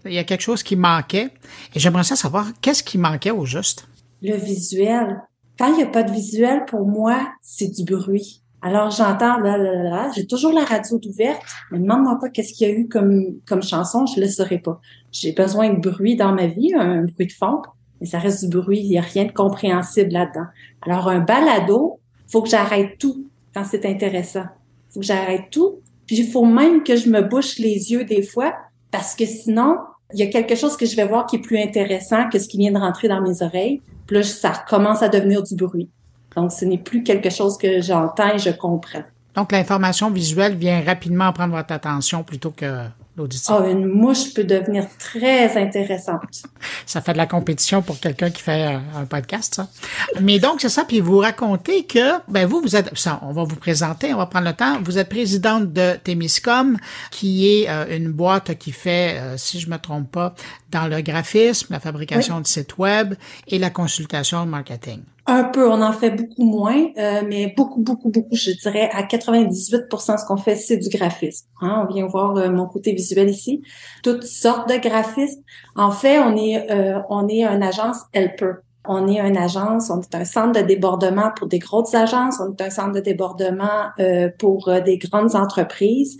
Il y a quelque chose qui manquait. Et j'aimerais savoir qu'est-ce qui manquait au juste? Le visuel. Quand il n'y a pas de visuel, pour moi, c'est du bruit. Alors j'entends là, là, là, j'ai toujours la radio ouverte, mais demande-moi pas qu'est-ce qu'il y a eu comme, comme chanson, je le saurais pas. J'ai besoin de bruit dans ma vie, un bruit de fond, mais ça reste du bruit, il n'y a rien de compréhensible là-dedans. Alors un balado, faut que j'arrête tout quand c'est intéressant. Faut que j'arrête tout il faut même que je me bouche les yeux des fois parce que sinon, il y a quelque chose que je vais voir qui est plus intéressant que ce qui vient de rentrer dans mes oreilles. Puis là, ça commence à devenir du bruit. Donc, ce n'est plus quelque chose que j'entends et je comprends. Donc, l'information visuelle vient rapidement prendre votre attention plutôt que l'audition. Oh, une mouche peut devenir très intéressante. ça fait de la compétition pour quelqu'un qui fait un podcast, ça. Mais donc, c'est ça. Puis vous racontez que, ben vous, vous êtes, ça, on va vous présenter, on va prendre le temps. Vous êtes présidente de Témiscom, qui est euh, une boîte qui fait, euh, si je me trompe pas, dans le graphisme, la fabrication de sites web et la consultation marketing. Un peu, on en fait beaucoup moins, euh, mais beaucoup, beaucoup, beaucoup, je dirais à 98% ce qu'on fait, c'est du graphisme. Hein. On vient voir euh, mon côté visuel ici. Toutes sortes de graphismes. En fait, on est, euh, on est une agence helper. On est une agence, on est un centre de débordement pour des grosses agences, on est un centre de débordement pour des grandes entreprises.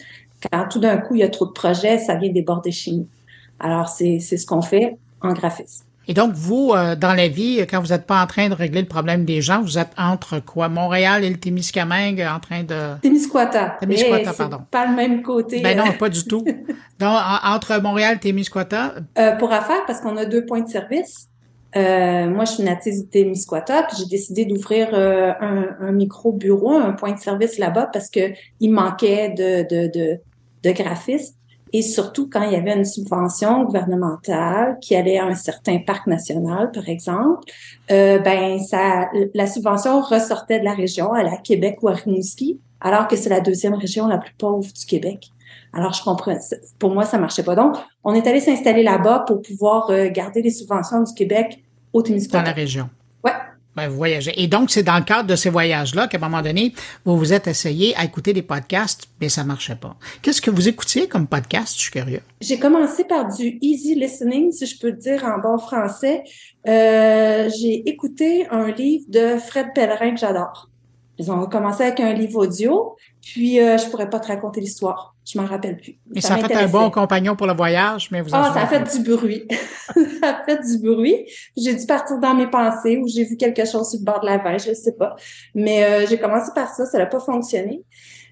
Quand tout d'un coup, il y a trop de projets, ça vient déborder chez nous. Alors, c'est ce qu'on fait en graphisme. Et donc, vous, euh, dans la vie, quand vous n'êtes pas en train de régler le problème des gens, vous êtes entre quoi? Montréal et le Témiscamingue en train de... Témiscouata. Témiscouata, pardon. pas le même côté. Ben non, pas du tout. Donc, entre Montréal et Témiscouata? Euh, pour affaire, parce qu'on a deux points de service. Euh, moi, je suis native de Témiscouata, puis j'ai décidé d'ouvrir euh, un, un micro-bureau, un point de service là-bas, parce que il manquait de, de, de, de graphistes. Et surtout quand il y avait une subvention gouvernementale qui allait à un certain parc national, par exemple, euh, ben ça, la subvention ressortait de la région, à la Québec ou à Rimouski, alors que c'est la deuxième région la plus pauvre du Québec. Alors, je comprends. Pour moi, ça marchait pas. Donc, on est allé s'installer là-bas pour pouvoir euh, garder les subventions du Québec au Témiscamingue. Dans la région. Ouais. Ben, vous voyagez. Et donc, c'est dans le cadre de ces voyages-là qu'à un moment donné, vous vous êtes essayé à écouter des podcasts, mais ça marchait pas. Qu'est-ce que vous écoutiez comme podcast? Je suis curieux. J'ai commencé par du easy listening, si je peux le dire en bon français. Euh, j'ai écouté un livre de Fred Pellerin que j'adore. Ils ont commencé avec un livre audio, puis euh, je pourrais pas te raconter l'histoire. Je m'en rappelle plus. Mais ça, a fait un bon compagnon pour le voyage, mais vous Ah, ça a fait du bruit. ça a fait du bruit. J'ai dû partir dans mes pensées ou j'ai vu quelque chose sur le bord de la vague, je sais pas. Mais euh, j'ai commencé par ça, ça n'a pas fonctionné.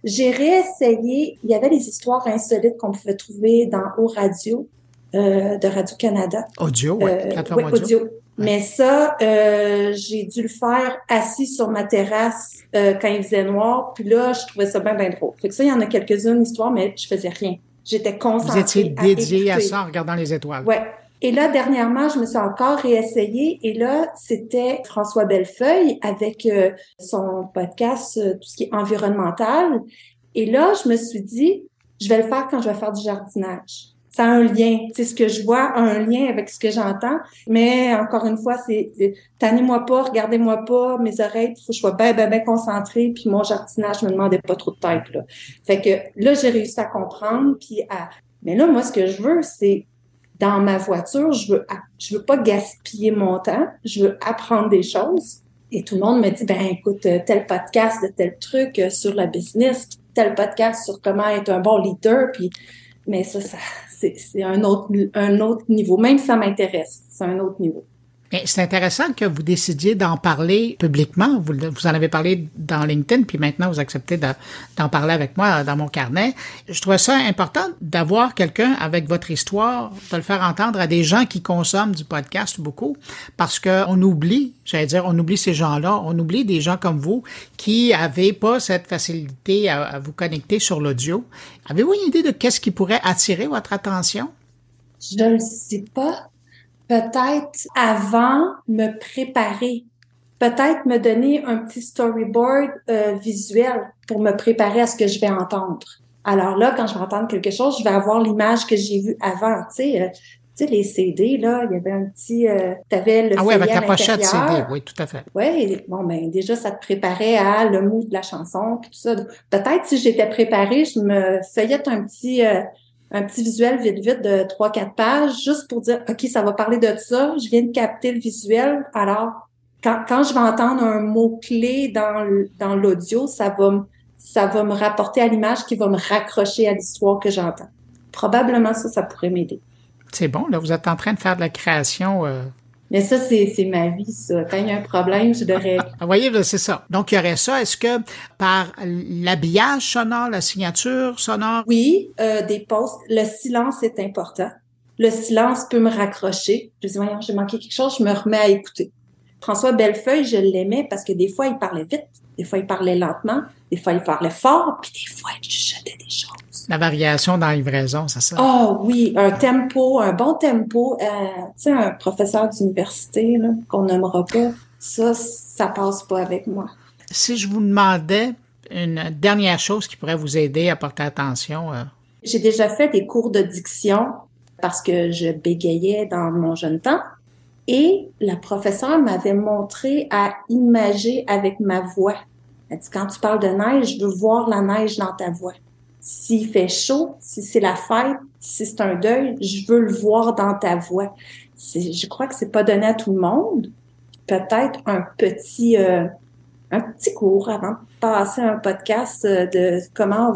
J'ai réessayé, il y avait des histoires insolites qu'on pouvait trouver dans Au Radio euh, de Radio-Canada. Audio, oui, Euh, plateforme oui, audio. audio. Mais ça, euh, j'ai dû le faire assis sur ma terrasse euh, quand il faisait noir. Puis là, je trouvais ça bien, bien drôle. Fait que ça, il y en a quelques-unes histoires, mais je faisais rien. J'étais Vous concentrée étiez à dédié à écouter. ça en regardant les étoiles. Ouais. Et là, dernièrement, je me suis encore réessayée. Et là, c'était François Bellefeuille avec euh, son podcast, euh, tout ce qui est environnemental. Et là, je me suis dit, je vais le faire quand je vais faire du jardinage. Ça a un lien. Sais, ce que je vois a un lien avec ce que j'entends. Mais encore une fois, c'est c'est- tannez-moi pas, regardez-moi pas, mes oreilles, il faut que je sois bien, bien, bien concentrée. Puis mon jardinage, je me demandais pas trop de tête, là. Fait que là, j'ai réussi à comprendre. Puis à... Mais là, moi, ce que je veux, c'est dans ma voiture, je veux, je veux pas gaspiller mon temps, je veux apprendre des choses. Et tout le monde me dit, ben écoute, euh, tel podcast de tel truc euh, sur la business, tel podcast sur comment être un bon leader, puis mais ça, ça c'est un autre un autre niveau. Même ça m'intéresse, c'est un autre niveau. C'est intéressant que vous décidiez d'en parler publiquement. Vous, vous en avez parlé dans LinkedIn, puis maintenant vous acceptez de- d'en parler avec moi dans mon carnet. Je trouvais ça important d'avoir quelqu'un avec votre histoire, de le faire entendre à des gens qui consomment du podcast beaucoup, parce que on oublie, j'allais dire, on oublie ces gens-là, on oublie des gens comme vous qui avaient pas cette facilité à, à vous connecter sur l'audio. Avez-vous une idée de qu'est-ce qui pourrait attirer votre attention? Je le sais pas. Peut-être avant me préparer. Peut-être me donner un petit storyboard euh, visuel pour me préparer à ce que je vais entendre. Alors là, quand je vais entendre quelque chose, je vais avoir l'image que j'ai vue avant. Tu sais, euh, tu sais, les CD, là, il y avait un petit... Euh, T'avais le Ah oui, avec la pochette CD, oui, tout à fait. Oui, bon, ben déjà, ça te préparait à le mot de la chanson, puis tout ça. Peut-être si j'étais préparée, je me feuillette un petit euh, un petit visuel vite vite de trois quatre pages, juste pour dire, OK, ça va parler de ça, je viens de capter le visuel. Alors, quand, quand je vais entendre un mot-clé dans, dans l'audio, ça va me ça va me rapporter à l'image qui va me raccrocher à l'histoire que j'entends. Probablement ça, ça pourrait m'aider. C'est bon, là, vous êtes en train de faire de la création. euh, Mais ça, c'est c'est ma vie, ça. Quand il y a un problème, je le règle. Ah, Vous voyez, là, c'est ça. Donc, il y aurait ça. Est-ce que par l'habillage sonore, la signature sonore, Oui, euh, des posts. Le silence est important. Le silence peut me raccrocher. Je dis, voyons, j'ai manqué quelque chose, je me remets à écouter. François Bellefeuille, je l'aimais parce que des fois, il parlait vite, des fois, il parlait lentement, des fois, il parlait fort, puis des fois, il chuchotait des choses. La variation dans la livraison, c'est ça? Oh oui, un tempo, un bon tempo. Euh, tu sais, un professeur d'université, qu'on nommera pas, ça, ça passe pas avec moi. Si je vous demandais une dernière chose qui pourrait vous aider à porter attention, euh, J'ai déjà fait des cours de diction parce que je bégayais dans mon jeune temps. Et la professeure m'avait montré à imager avec ma voix. Elle dit, quand tu parles de neige, je veux voir la neige dans ta voix. S'il fait chaud, si c'est la fête, si c'est un deuil, je veux le voir dans ta voix. Je crois que c'est pas donné à tout le monde. Peut-être un petit, euh, un petit cours avant de passer un podcast euh, de comment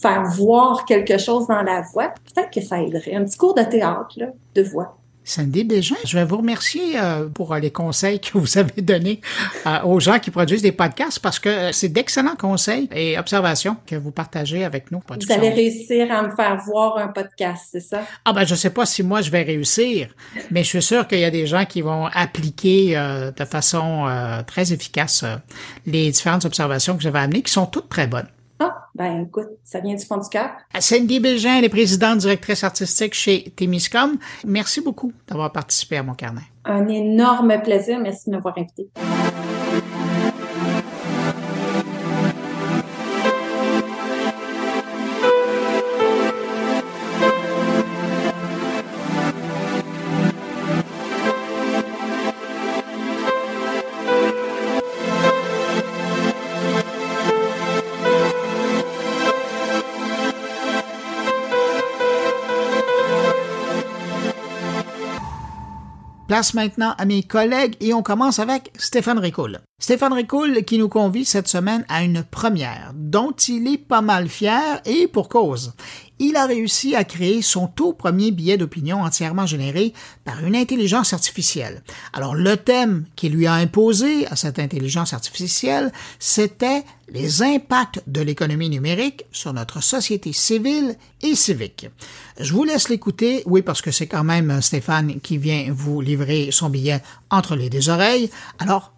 faire voir quelque chose dans la voix. Peut-être que ça aiderait. Un petit cours de théâtre, là, de voix. Cindy Bégin, je vais vous remercier euh, pour euh, les conseils que vous avez donnés euh, aux gens qui produisent des podcasts parce que c'est d'excellents conseils et observations que vous partagez avec nous. Vous allez réussir à me faire voir un podcast, c'est ça? Ah ben je sais pas si moi je vais réussir, mais je suis sûr qu'il y a des gens qui vont appliquer euh, de façon très efficace les différentes observations que j'avais amenées, qui sont toutes très bonnes. Ben écoute, ça vient du fond du cœur. Cindy Bégin, elle est présidente directrice artistique chez Témiscom. Merci beaucoup d'avoir participé à mon carnet. Un énorme plaisir. Merci de m'avoir invité. Place maintenant à mes collègues et on commence avec Stéphane Ricoul. Stéphane Ricoul qui nous convie cette semaine à une première dont il est pas mal fier et pour cause. Il a réussi à créer son tout premier billet d'opinion entièrement généré par une intelligence artificielle. Alors le thème qu'il lui a imposé à cette intelligence artificielle, c'était les impacts de l'économie numérique sur notre société civile et civique. Je vous laisse l'écouter, oui, parce que c'est quand même Stéphane qui vient vous livrer son billet entre les deux oreilles. Alors,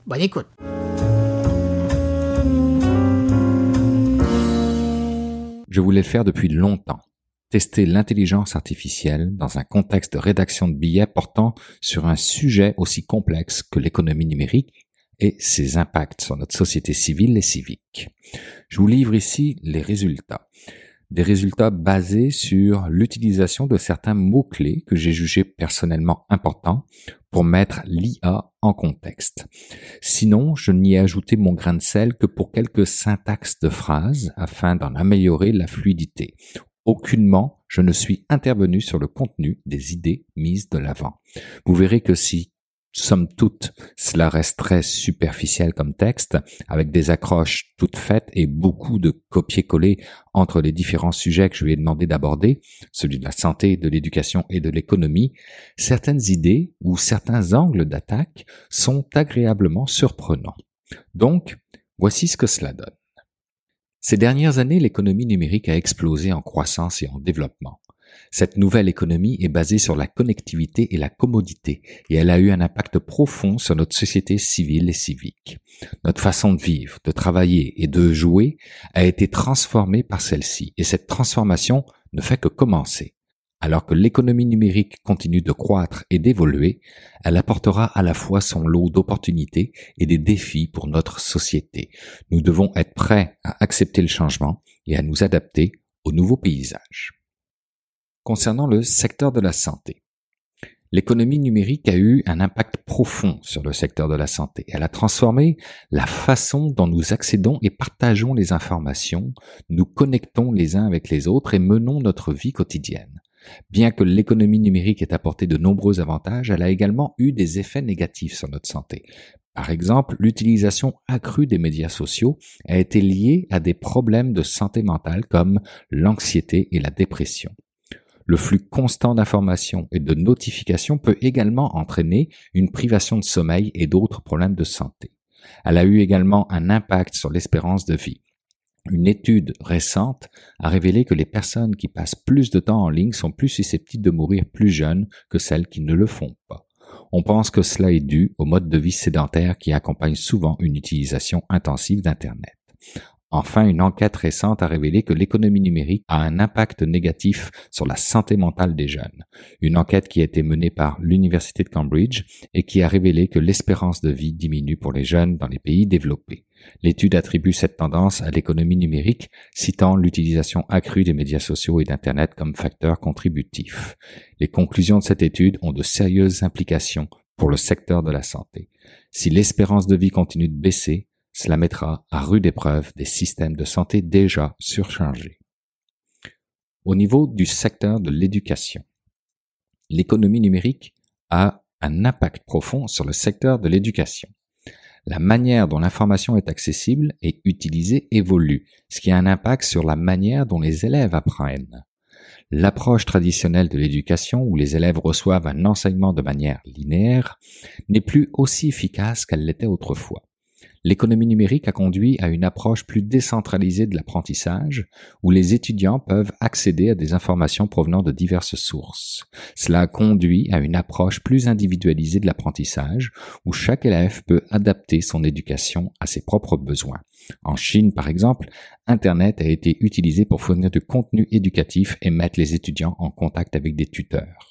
Je voulais faire depuis longtemps. Tester l'intelligence artificielle dans un contexte de rédaction de billets portant sur un sujet aussi complexe que l'économie numérique et ses impacts sur notre société civile et civique. Je vous livre ici les résultats. Des résultats basés sur l'utilisation de certains mots-clés que j'ai jugés personnellement importants pour mettre l'IA en contexte. Sinon, je n'y ai ajouté mon grain de sel que pour quelques syntaxes de phrases afin d'en améliorer la fluidité. Aucunement, je ne suis intervenu sur le contenu des idées mises de l'avant. Vous verrez que si somme toute, cela reste très superficiel comme texte, avec des accroches toutes faites et beaucoup de copier-coller entre les différents sujets que je lui ai demandé d'aborder, celui de la santé, de l'éducation et de l'économie, certaines idées ou certains angles d'attaque sont agréablement surprenants. Donc, voici ce que cela donne. Ces dernières années, l'économie numérique a explosé en croissance et en développement. Cette nouvelle économie est basée sur la connectivité et la commodité, et elle a eu un impact profond sur notre société civile et civique. Notre façon de vivre, de travailler et de jouer a été transformée par celle-ci, et cette transformation ne fait que commencer. Alors que l'économie numérique continue de croître et d'évoluer, elle apportera à la fois son lot d'opportunités et des défis pour notre société. Nous devons être prêts à accepter le changement et à nous adapter au nouveau paysage concernant le secteur de la santé. L'économie numérique a eu un impact profond sur le secteur de la santé. Elle a transformé la façon dont nous accédons et partageons les informations, nous connectons les uns avec les autres et menons notre vie quotidienne. Bien que l'économie numérique ait apporté de nombreux avantages, elle a également eu des effets négatifs sur notre santé. Par exemple, l'utilisation accrue des médias sociaux a été liée à des problèmes de santé mentale comme l'anxiété et la dépression. Le flux constant d'informations et de notifications peut également entraîner une privation de sommeil et d'autres problèmes de santé. Elle a eu également un impact sur l'espérance de vie. Une étude récente a révélé que les personnes qui passent plus de temps en ligne sont plus susceptibles de mourir plus jeunes que celles qui ne le font pas. On pense que cela est dû au mode de vie sédentaire qui accompagne souvent une utilisation intensive d'Internet. Enfin, une enquête récente a révélé que l'économie numérique a un impact négatif sur la santé mentale des jeunes. Une enquête qui a été menée par l'Université de Cambridge et qui a révélé que l'espérance de vie diminue pour les jeunes dans les pays développés. L'étude attribue cette tendance à l'économie numérique, citant l'utilisation accrue des médias sociaux et d'Internet comme facteur contributif. Les conclusions de cette étude ont de sérieuses implications pour le secteur de la santé. Si l'espérance de vie continue de baisser, cela mettra à rude épreuve des systèmes de santé déjà surchargés. Au niveau du secteur de l'éducation, l'économie numérique a un impact profond sur le secteur de l'éducation. La manière dont l'information est accessible et utilisée évolue, ce qui a un impact sur la manière dont les élèves apprennent. L'approche traditionnelle de l'éducation, où les élèves reçoivent un enseignement de manière linéaire, n'est plus aussi efficace qu'elle l'était autrefois L'économie numérique a conduit à une approche plus décentralisée de l'apprentissage, où les étudiants peuvent accéder à des informations provenant de diverses sources. Cela conduit à une approche plus individualisée de l'apprentissage, où chaque élève peut adapter son éducation à ses propres besoins. En Chine, par exemple, Internet a été utilisé pour fournir du contenu éducatif et mettre les étudiants en contact avec des tuteurs.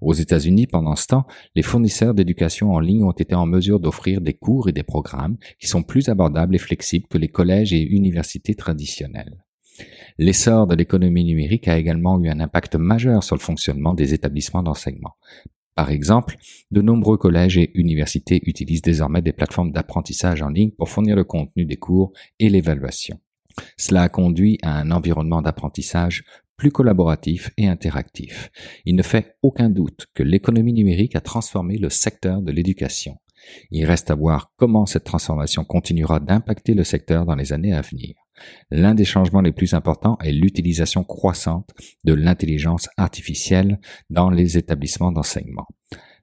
Aux États-Unis, pendant ce temps, les fournisseurs d'éducation en ligne ont été en mesure d'offrir des cours et des programmes qui sont plus abordables et flexibles que les collèges et universités traditionnels. L'essor de l'économie numérique a également eu un impact majeur sur le fonctionnement des établissements d'enseignement. Par exemple, de nombreux collèges et universités utilisent désormais des plateformes d'apprentissage en ligne pour fournir le contenu des cours et l'évaluation. Cela a conduit à un environnement d'apprentissage plus collaboratif et interactif. Il ne fait aucun doute que l'économie numérique a transformé le secteur de l'éducation. Il reste à voir comment cette transformation continuera d'impacter le secteur dans les années à venir. L'un des changements les plus importants est l'utilisation croissante de l'intelligence artificielle dans les établissements d'enseignement.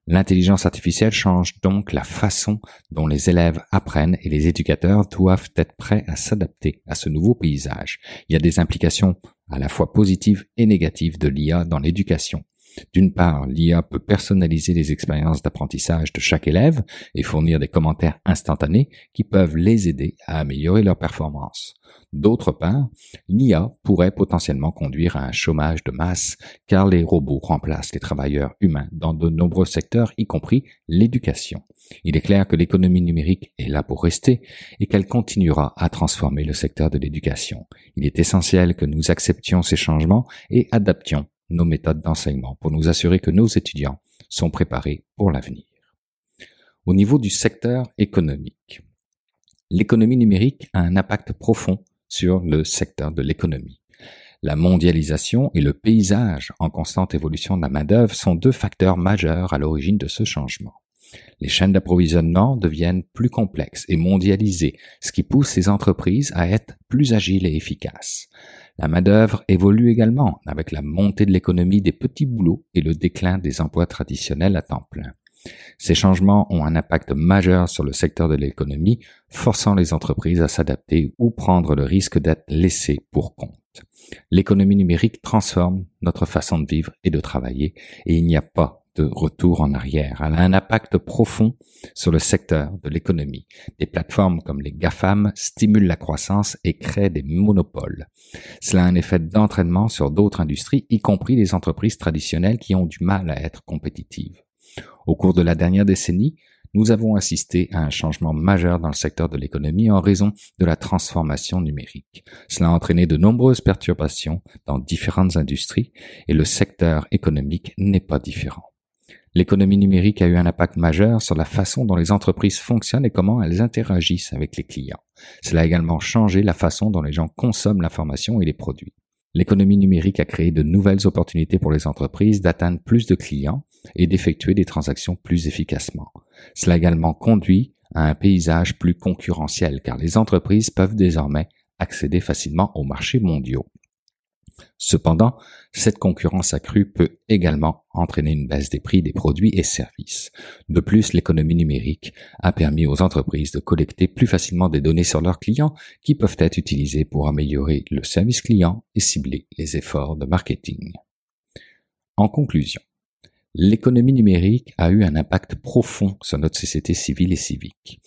L'intelligence artificielle change donc la façon dont les élèves apprennent et les éducateurs doivent être prêts à s'adapter à ce nouveau paysage. Il y a des implications à la fois positives et négatives de l'IA dans l'éducation. D'une part, l'IA peut personnaliser les expériences d'apprentissage de chaque élève et fournir des commentaires instantanés qui peuvent les aider à améliorer leur performance. D'autre part, l'IA pourrait potentiellement conduire à un chômage de masse car les robots remplacent les travailleurs humains dans de nombreux secteurs, y compris l'éducation. Il est clair que l'économie numérique est là pour rester et qu'elle continuera à transformer le secteur de l'éducation. Il est essentiel que nous acceptions ces changements et adaptions nos méthodes d'enseignement pour nous assurer que nos étudiants sont préparés pour l'avenir. Au niveau du secteur économique, l'économie numérique a un impact profond sur le secteur de l'économie. La mondialisation et le paysage en constante évolution de la main-d'œuvre sont deux facteurs majeurs à l'origine de ce changement. Les chaînes d'approvisionnement deviennent plus complexes et mondialisées, ce qui pousse ces entreprises à être plus agiles et efficaces. La main-d'œuvre évolue également avec la montée de l'économie des petits boulots et le déclin des emplois traditionnels à temps plein. Ces changements ont un impact majeur sur le secteur de l'économie, forçant les entreprises à s'adapter ou prendre le risque d'être laissées pour compte. L'économie numérique transforme notre façon de vivre et de travailler et il n'y a pas de retour en arrière. Elle a un impact profond sur le secteur de l'économie. Des plateformes comme les GAFAM stimulent la croissance et créent des monopoles. Cela a un effet d'entraînement sur d'autres industries, y compris les entreprises traditionnelles qui ont du mal à être compétitives. Au cours de la dernière décennie, nous avons assisté à un changement majeur dans le secteur de l'économie en raison de la transformation numérique. Cela a entraîné de nombreuses perturbations dans différentes industries et le secteur économique n'est pas différent. L'économie numérique a eu un impact majeur sur la façon dont les entreprises fonctionnent et comment elles interagissent avec les clients. Cela a également changé la façon dont les gens consomment l'information et les produits. L'économie numérique a créé de nouvelles opportunités pour les entreprises d'atteindre plus de clients et d'effectuer des transactions plus efficacement. Cela a également conduit à un paysage plus concurrentiel car les entreprises peuvent désormais accéder facilement aux marchés mondiaux. Cependant, cette concurrence accrue peut également entraîner une baisse des prix des produits et services. De plus, l'économie numérique a permis aux entreprises de collecter plus facilement des données sur leurs clients qui peuvent être utilisées pour améliorer le service client et cibler les efforts de marketing. En conclusion, l'économie numérique a eu un impact profond sur notre société civile et civique.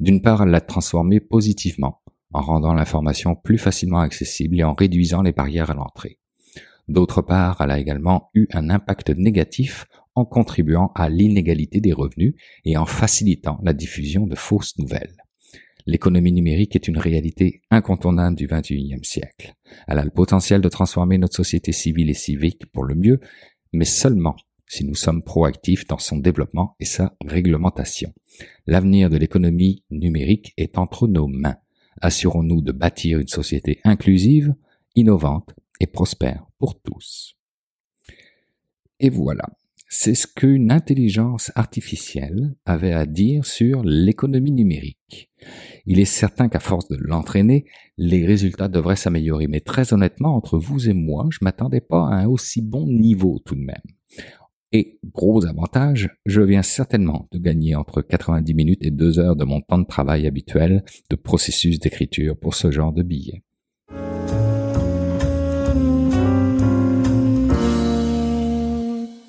D'une part, elle l'a transformée positivement en rendant l'information plus facilement accessible et en réduisant les barrières à l'entrée. D'autre part, elle a également eu un impact négatif en contribuant à l'inégalité des revenus et en facilitant la diffusion de fausses nouvelles. L'économie numérique est une réalité incontournable du XXIe siècle. Elle a le potentiel de transformer notre société civile et civique pour le mieux, mais seulement si nous sommes proactifs dans son développement et sa réglementation. L'avenir de l'économie numérique est entre nos mains. Assurons-nous de bâtir une société inclusive, innovante et prospère pour tous. Et voilà, c'est ce qu'une intelligence artificielle avait à dire sur l'économie numérique. Il est certain qu'à force de l'entraîner, les résultats devraient s'améliorer, mais très honnêtement, entre vous et moi, je m'attendais pas à un aussi bon niveau tout de même. Et gros avantage, je viens certainement de gagner entre 90 minutes et 2 heures de mon temps de travail habituel de processus d'écriture pour ce genre de billet.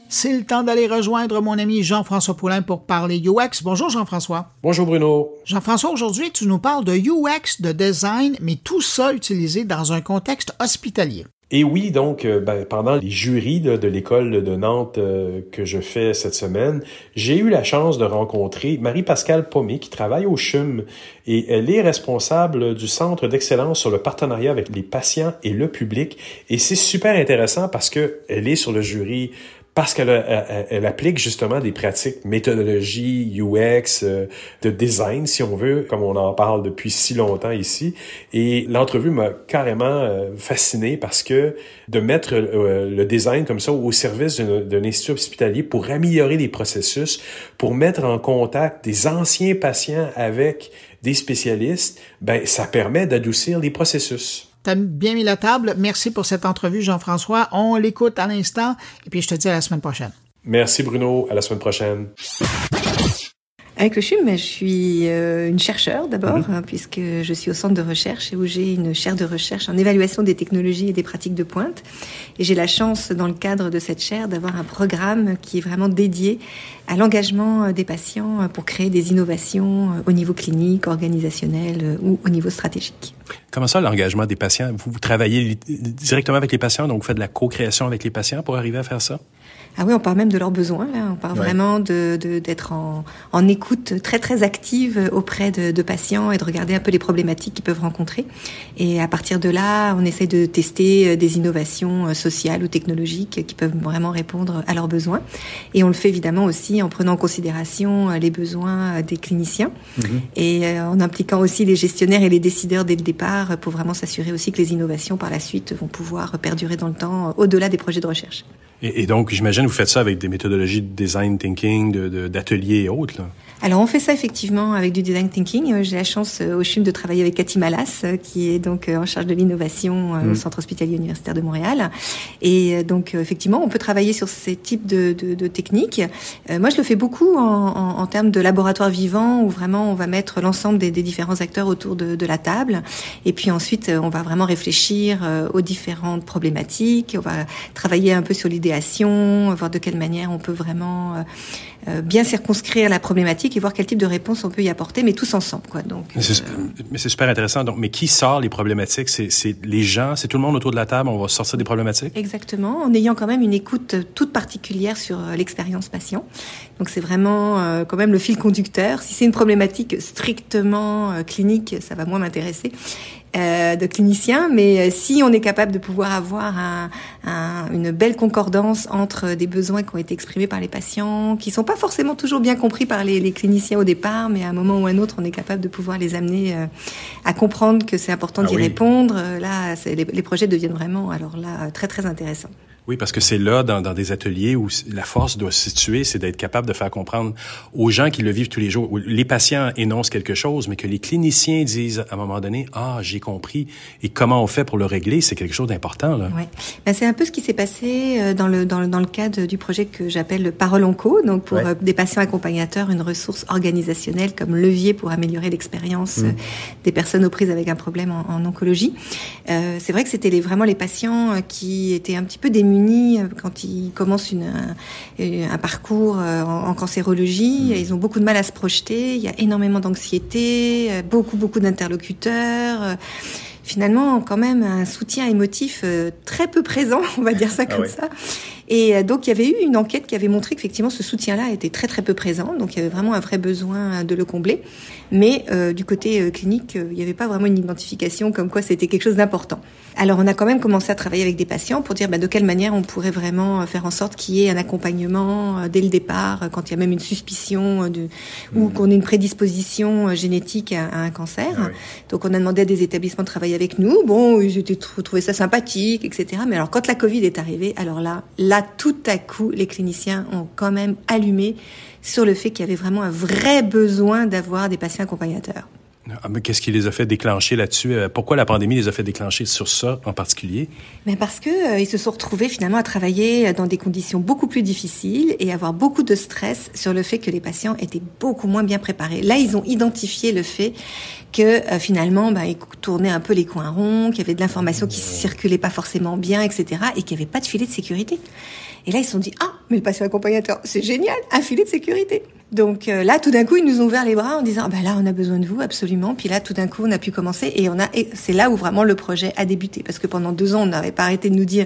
C'est le temps d'aller rejoindre mon ami Jean-François Poulain pour parler UX. Bonjour Jean-François. Bonjour Bruno. Jean-François, aujourd'hui tu nous parles de UX, de design, mais tout ça utilisé dans un contexte hospitalier. Et oui, donc, euh, ben, pendant les jurys de, l'école de Nantes euh, que je fais cette semaine, j'ai eu la chance de rencontrer Marie-Pascale Pomé qui travaille au CHUM et elle est responsable du Centre d'excellence sur le partenariat avec les patients et le public. Et c'est super intéressant parce que elle est sur le jury parce qu'elle elle, elle applique justement des pratiques méthodologie UX euh, de design si on veut comme on en parle depuis si longtemps ici. Et l'entrevue m'a carrément euh, fasciné parce que de mettre euh, le design comme ça au service d'un institut hospitalier pour améliorer les processus pour mettre en contact des anciens patients avec des spécialistes ben ça permet d'adoucir les processus T'as bien mis la table. Merci pour cette entrevue, Jean-François. On l'écoute à l'instant et puis je te dis à la semaine prochaine. Merci Bruno. À la semaine prochaine. Avec le CHUM, je suis euh, une chercheure d'abord, hein, puisque je suis au centre de recherche et où j'ai une chaire de recherche en évaluation des technologies et des pratiques de pointe. Et j'ai la chance, dans le cadre de cette chaire, d'avoir un programme qui est vraiment dédié à l'engagement des patients pour créer des innovations au niveau clinique, organisationnel ou au niveau stratégique. Comment ça, l'engagement des patients? Vous, vous travaillez directement avec les patients, donc vous faites de la co-création avec les patients pour arriver à faire ça? Ah oui, on parle même de leurs besoins. Là, on parle ouais. vraiment de d'être en, en écoute très très active auprès de, de, patients et de regarder un peu les problématiques qu'ils peuvent rencontrer. Et à partir de là, on essaie de tester des innovations sociales ou technologiques qui peuvent vraiment répondre à leurs besoins. Et on le fait évidemment aussi en prenant en considération les besoins des cliniciens -hmm. et en impliquant aussi les gestionnaires et les décideurs dès le départ pour vraiment s'assurer aussi que les innovations par la suite vont pouvoir perdurer dans le temps au-delà des projets de recherche. Et, donc, j'imagine, vous faites ça avec des méthodologies de design thinking, d'ateliers de, et autres. Là. Alors, on fait ça effectivement avec du design thinking. J'ai la chance au CHUM de travailler avec Cathy Malas, qui est donc en charge de l'innovation mmh. au Centre hospitalier universitaire de Montréal. Et donc, effectivement, on peut travailler sur ces types de, de, de techniques. moi, je le fais beaucoup en, en, en, termes de laboratoire vivant, où vraiment on va mettre l'ensemble des, des, différents acteurs autour de, de, la table. Et puis ensuite, on va vraiment réfléchir aux différentes problématiques. On va travailler un peu sur l'idéation, voir de quelle manière on peut vraiment euh, bien circonscrire la problématique et voir quel type de réponse on peut y apporter, mais tous ensemble, quoi. Donc, mais c'est euh... super intéressant. Donc, mais qui sort les problématiques? C'est les gens, c'est tout le monde autour de la table? On va sortir des problématiques? Exactement, en ayant quand même une écoute toute particulière sur euh, l'expérience patient. Donc, c'est vraiment euh, quand même le fil conducteur. Si c'est une problématique strictement euh, clinique, ça va moins m'intéresser. Euh, de cliniciens, mais si on est capable de pouvoir avoir un, un, une belle concordance entre des besoins qui ont été exprimés par les patients, qui sont pas forcément toujours bien compris par les, les, cliniciens au départ, mais à un moment ou à un autre, on est capable de pouvoir les amener euh, à comprendre que c'est important d'y ah oui. répondre. Là, les, les projets deviennent vraiment, alors là, très très intéressants. Oui, parce que c'est là, dans, dans, des ateliers, où la force doit se situer, c'est d'être capable de faire comprendre aux gens qui le vivent tous les jours. Où les patients énoncent quelque chose, mais que les cliniciens disent à un moment donné, ah, j'ai compris, et comment on fait pour le régler, c'est quelque chose d'important. Là. Oui, ben, c'est un peu ce qui s'est passé dans le, dans le, dans le cadre du projet que j'appelle Parole en co, donc pour ouais. des patients accompagnateurs, une ressource organisationnelle comme levier pour améliorer l'expérience mmh. des personnes aux prises avec un problème en, en oncologie. Euh, c'est vrai que c'était les, vraiment les patients qui étaient un petit peu démunis quand ils commencent une, un, un parcours en, en cancérologie. Mmh. Ils ont beaucoup de mal à se projeter. Il y a énormément d'anxiété, beaucoup, beaucoup d'interlocuteurs finalement quand même un soutien émotif très peu présent, on va dire ça comme ah ouais. ça. Et donc il y avait eu une enquête qui avait montré qu'effectivement ce soutien-là était très très peu présent, donc il y avait vraiment un vrai besoin de le combler. Mais euh, du côté euh, clinique, euh, il n'y avait pas vraiment une identification comme quoi c'était quelque chose d'important. Alors on a quand même commencé à travailler avec des patients pour dire bah, de quelle manière on pourrait vraiment faire en sorte qu'il y ait un accompagnement dès le départ, quand il y a même une suspicion de, ou mmh. qu'on ait une prédisposition génétique à, à un cancer. Ah oui. Donc on a demandé à des établissements de travailler avec nous. Bon, ils étaient trouvaient ça sympathique, etc. Mais alors quand la Covid est arrivée, alors là, là tout à coup, les cliniciens ont quand même allumé sur le fait qu'il y avait vraiment un vrai besoin d'avoir des patients accompagnateurs. Ah, Qu'est-ce qui les a fait déclencher là-dessus? Euh, Pourquoi la pandémie les a fait déclencher sur ça en particulier? Mais parce que euh, ils se sont retrouvés finalement à travailler dans des conditions beaucoup plus difficiles et avoir beaucoup de stress sur le fait que les patients étaient beaucoup moins bien préparés. Là, ils ont identifié le fait que euh, finalement, bah, ils tournaient un peu les coins ronds, qu'il y avait de l'information qui circulait pas forcément bien, etc., et qu'il n'y avait pas de filet de sécurité. Et là, ils se sont dit, ah, mais le patient accompagnateur, c'est génial, un filet de sécurité. Donc euh, là, tout d'un coup, ils nous ont ouvert les bras en disant, ah, bah là, on a besoin de vous, absolument. Puis là, tout d'un coup, on a pu commencer et on a, et c'est là où vraiment le projet a débuté. Parce que pendant deux ans, on n'avait pas arrêté de nous dire,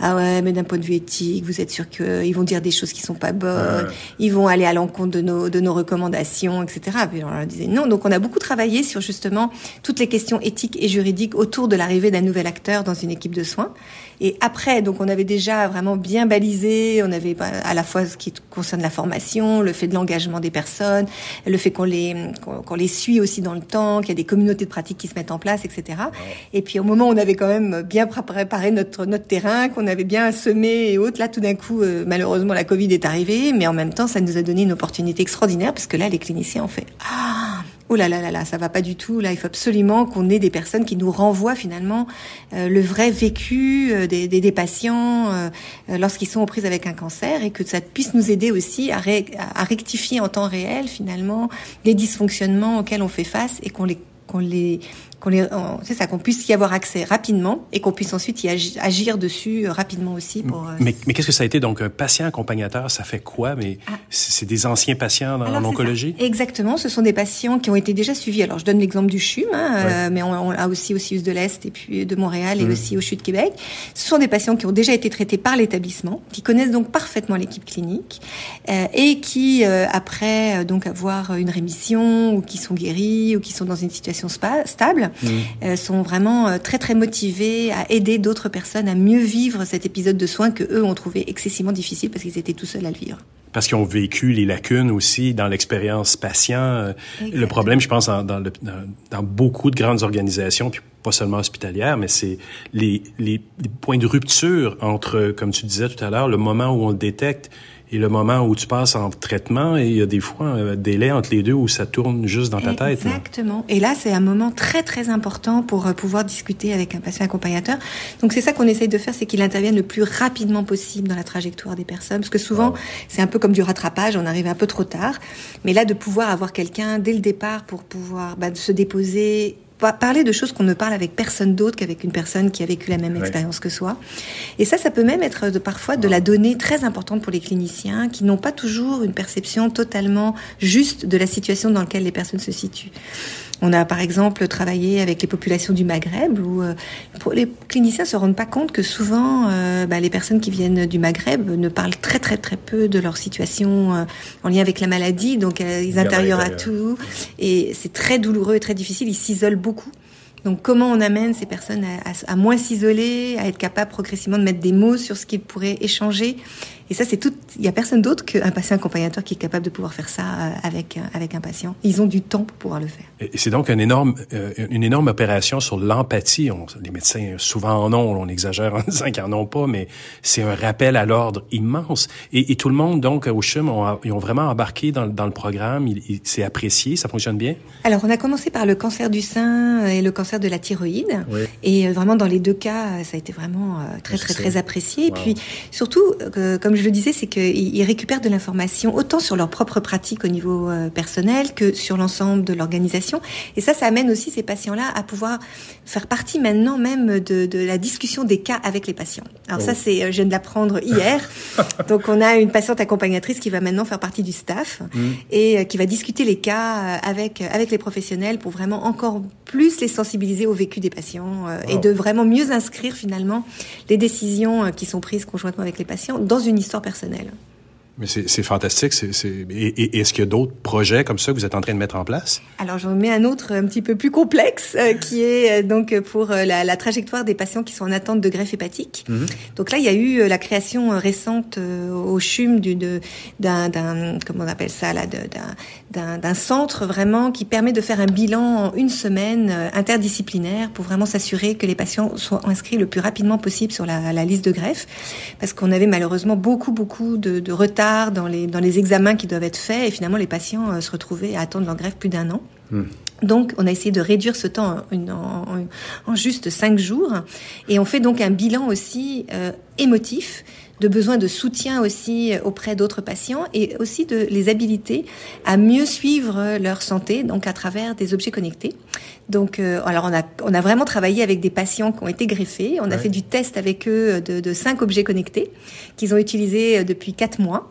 ah ouais, mais d'un point de vue éthique, vous êtes sûr qu'ils vont dire des choses qui sont pas bonnes, ils vont aller à l'encontre de nos, de nos recommandations, etc. Puis on leur disait non. Donc on a beaucoup travaillé sur justement toutes les questions éthiques et juridiques autour de l'arrivée d'un nouvel acteur dans une équipe de soins. Et après, donc on avait déjà vraiment bien balisé, on avait bah, à la fois ce qui concerne la formation, le fait de l'engagement des personnes, le fait qu'on les qu'on les suit aussi dans le temps, qu'il y a des communautés de pratique qui se mettent en place, etc. Et puis au moment où on avait quand même bien pré- préparé notre notre terrain, qu'on avait bien semé et autres, là tout d'un coup, euh, malheureusement la Covid est arrivée, mais en même temps ça nous a donné une opportunité extraordinaire parce que là les cliniciens ont fait ah Oh là là là là, ça va pas du tout. Là, il faut absolument qu'on ait des personnes qui nous renvoient finalement euh, le vrai vécu euh, des, des, des patients euh, lorsqu'ils sont aux prises avec un cancer et que ça puisse nous aider aussi à, ré- à rectifier en temps réel finalement les dysfonctionnements auxquels on fait face et qu'on les qu'on les qu'on c'est ça qu'on puisse y avoir accès rapidement et qu'on puisse ensuite y agi- agir dessus euh, rapidement aussi pour euh, Mais, mais qu'est-ce que ça a été? Donc, un patient accompagnateur, ça fait quoi? Mais c'est c'est des anciens patients en, Alors, en oncologie? Exactement, ce sont des patients qui ont été déjà suivis. Alors je donne l'exemple du CHUM, hein, euh, mais on, on a aussi au CIUS de l'Est et puis de Montréal et Mhm. aussi au CHU de Québec. Ce sont des patients qui ont déjà été traités par l'établissement, qui connaissent donc parfaitement l'équipe clinique euh, et qui, euh, après euh, donc avoir une rémission ou qui sont guéris ou qui sont dans une situation spa- stable, euh, sont vraiment euh, très très motivés à aider d'autres personnes à mieux vivre cet épisode de soins que eux ont trouvé excessivement difficile parce qu'ils étaient tout seuls à le vivre. Parce qu'ils ont vécu les lacunes aussi dans l'expérience patient. Euh, Le problème, je pense, dans, dans, le- dans- dans beaucoup de grandes organisations, puis pas seulement hospitalières, mais c'est les, les, les points de rupture entre, comme tu disais tout à l'heure, le moment où on le détecte et le moment où tu passes en traitement. Et il y a des fois un délai entre les deux où ça tourne juste dans ta tête. là. Exactement. Et là, c'est un moment très très important pour euh, pouvoir discuter avec un patient accompagnateur. Donc c'est ça qu'on essaye de faire, c'est qu'il intervienne le plus rapidement possible dans la trajectoire des personnes, parce que souvent c'est un peu comme du rattrapage, on arrive un peu trop tard. Mais là, de pouvoir avoir quelqu'un dès le départ pour pouvoir bah, se déposer parler de choses qu'on ne parle avec personne d'autre qu'avec une personne qui a vécu la même expérience que soi. Et ça, ça peut même être de, parfois de la donnée très importante pour les cliniciens qui n'ont pas toujours une perception totalement juste de la situation dans laquelle les personnes se situent. On a par exemple travaillé avec les populations du Maghreb où euh, les cliniciens se rendent pas compte que souvent euh, bah, les personnes qui viennent du Maghreb ne parlent très très très peu de leur situation euh, en lien avec la maladie, donc ils intériorent à tout et c'est très douloureux et très difficile. Ils s'isolent beaucoup. Donc comment on amène ces personnes à, à- à moins s'isoler, à être capable progressivement de mettre des mots sur ce qu'ils pourraient échanger. Et ça, c'est tout. Il y a personne d'autre qu'un patient accompagnateur qui est capable de pouvoir faire ça euh, avec euh, avec un patient. Ils ont du temps pour pouvoir le faire. Et c'est donc une énorme, euh, une énorme opération sur l'empathie. On- Les médecins souvent en ont, on exagère en disant qu'ils en ont pas, mais c'est un rappel à l'ordre immense. Et, et tout le monde, donc, au CHUM, ont, ils ont vraiment embarqué dans, dans le programme. Il, il- c'est apprécié, ça fonctionne bien? Alors, on a commencé par le cancer du sein et le cancer de la thyroïde. Oui. Et vraiment, dans les deux cas, ça a été vraiment très, très, très apprécié. Et puis, surtout, euh, comme je le disais, c'est qu'ils ils récupèrent de l'information autant sur leur propre pratique au niveau euh, personnel que sur l'ensemble de l'organisation. Et ça, ça amène aussi ces patients-là à pouvoir faire partie maintenant même de, de la discussion des cas avec les patients. Alors ça, Oh. c'est, euh, je viens de l'apprendre hier. Donc, on a une patiente accompagnatrice qui va maintenant faire partie du staff et euh, qui va discuter les cas avec avec les professionnels pour vraiment encore plus les sensibiliser au vécu des patients et de vraiment mieux inscrire finalement les décisions qui sont prises conjointement avec les patients dans une histoire personnelle. Mais c'est fantastique. Et, et- est-ce qu'il y a d'autres projets comme ça que vous êtes en train de mettre en place? Alors j'en mets un autre un petit peu plus complexe euh, qui est euh, donc pour euh, la, la trajectoire des patients qui sont en attente de greffe hépatique. Donc là, il y a eu la création récente au CHUM d'un, comment on appelle ça là, d'un, centre vraiment qui permet de faire un bilan en une semaine interdisciplinaire pour vraiment s'assurer que les patients soient inscrits le plus rapidement possible sur la, la liste de greffe, parce qu'on avait malheureusement beaucoup beaucoup de, de retard dans les dans les examens qui doivent être faits et finalement les patients euh, se retrouvaient à attendre leur greffe plus d'un an. Donc, on a essayé de réduire ce temps en, en, en juste cinq jours, et on fait donc un bilan aussi euh, émotif de besoin de soutien aussi auprès d'autres patients et aussi de les habiliter à mieux suivre leur santé, donc à travers des objets connectés. Donc, euh, alors on a on a vraiment travaillé avec des patients qui ont été greffés. On a fait du test avec eux de, de cinq objets connectés qu'ils ont utilisés depuis quatre mois.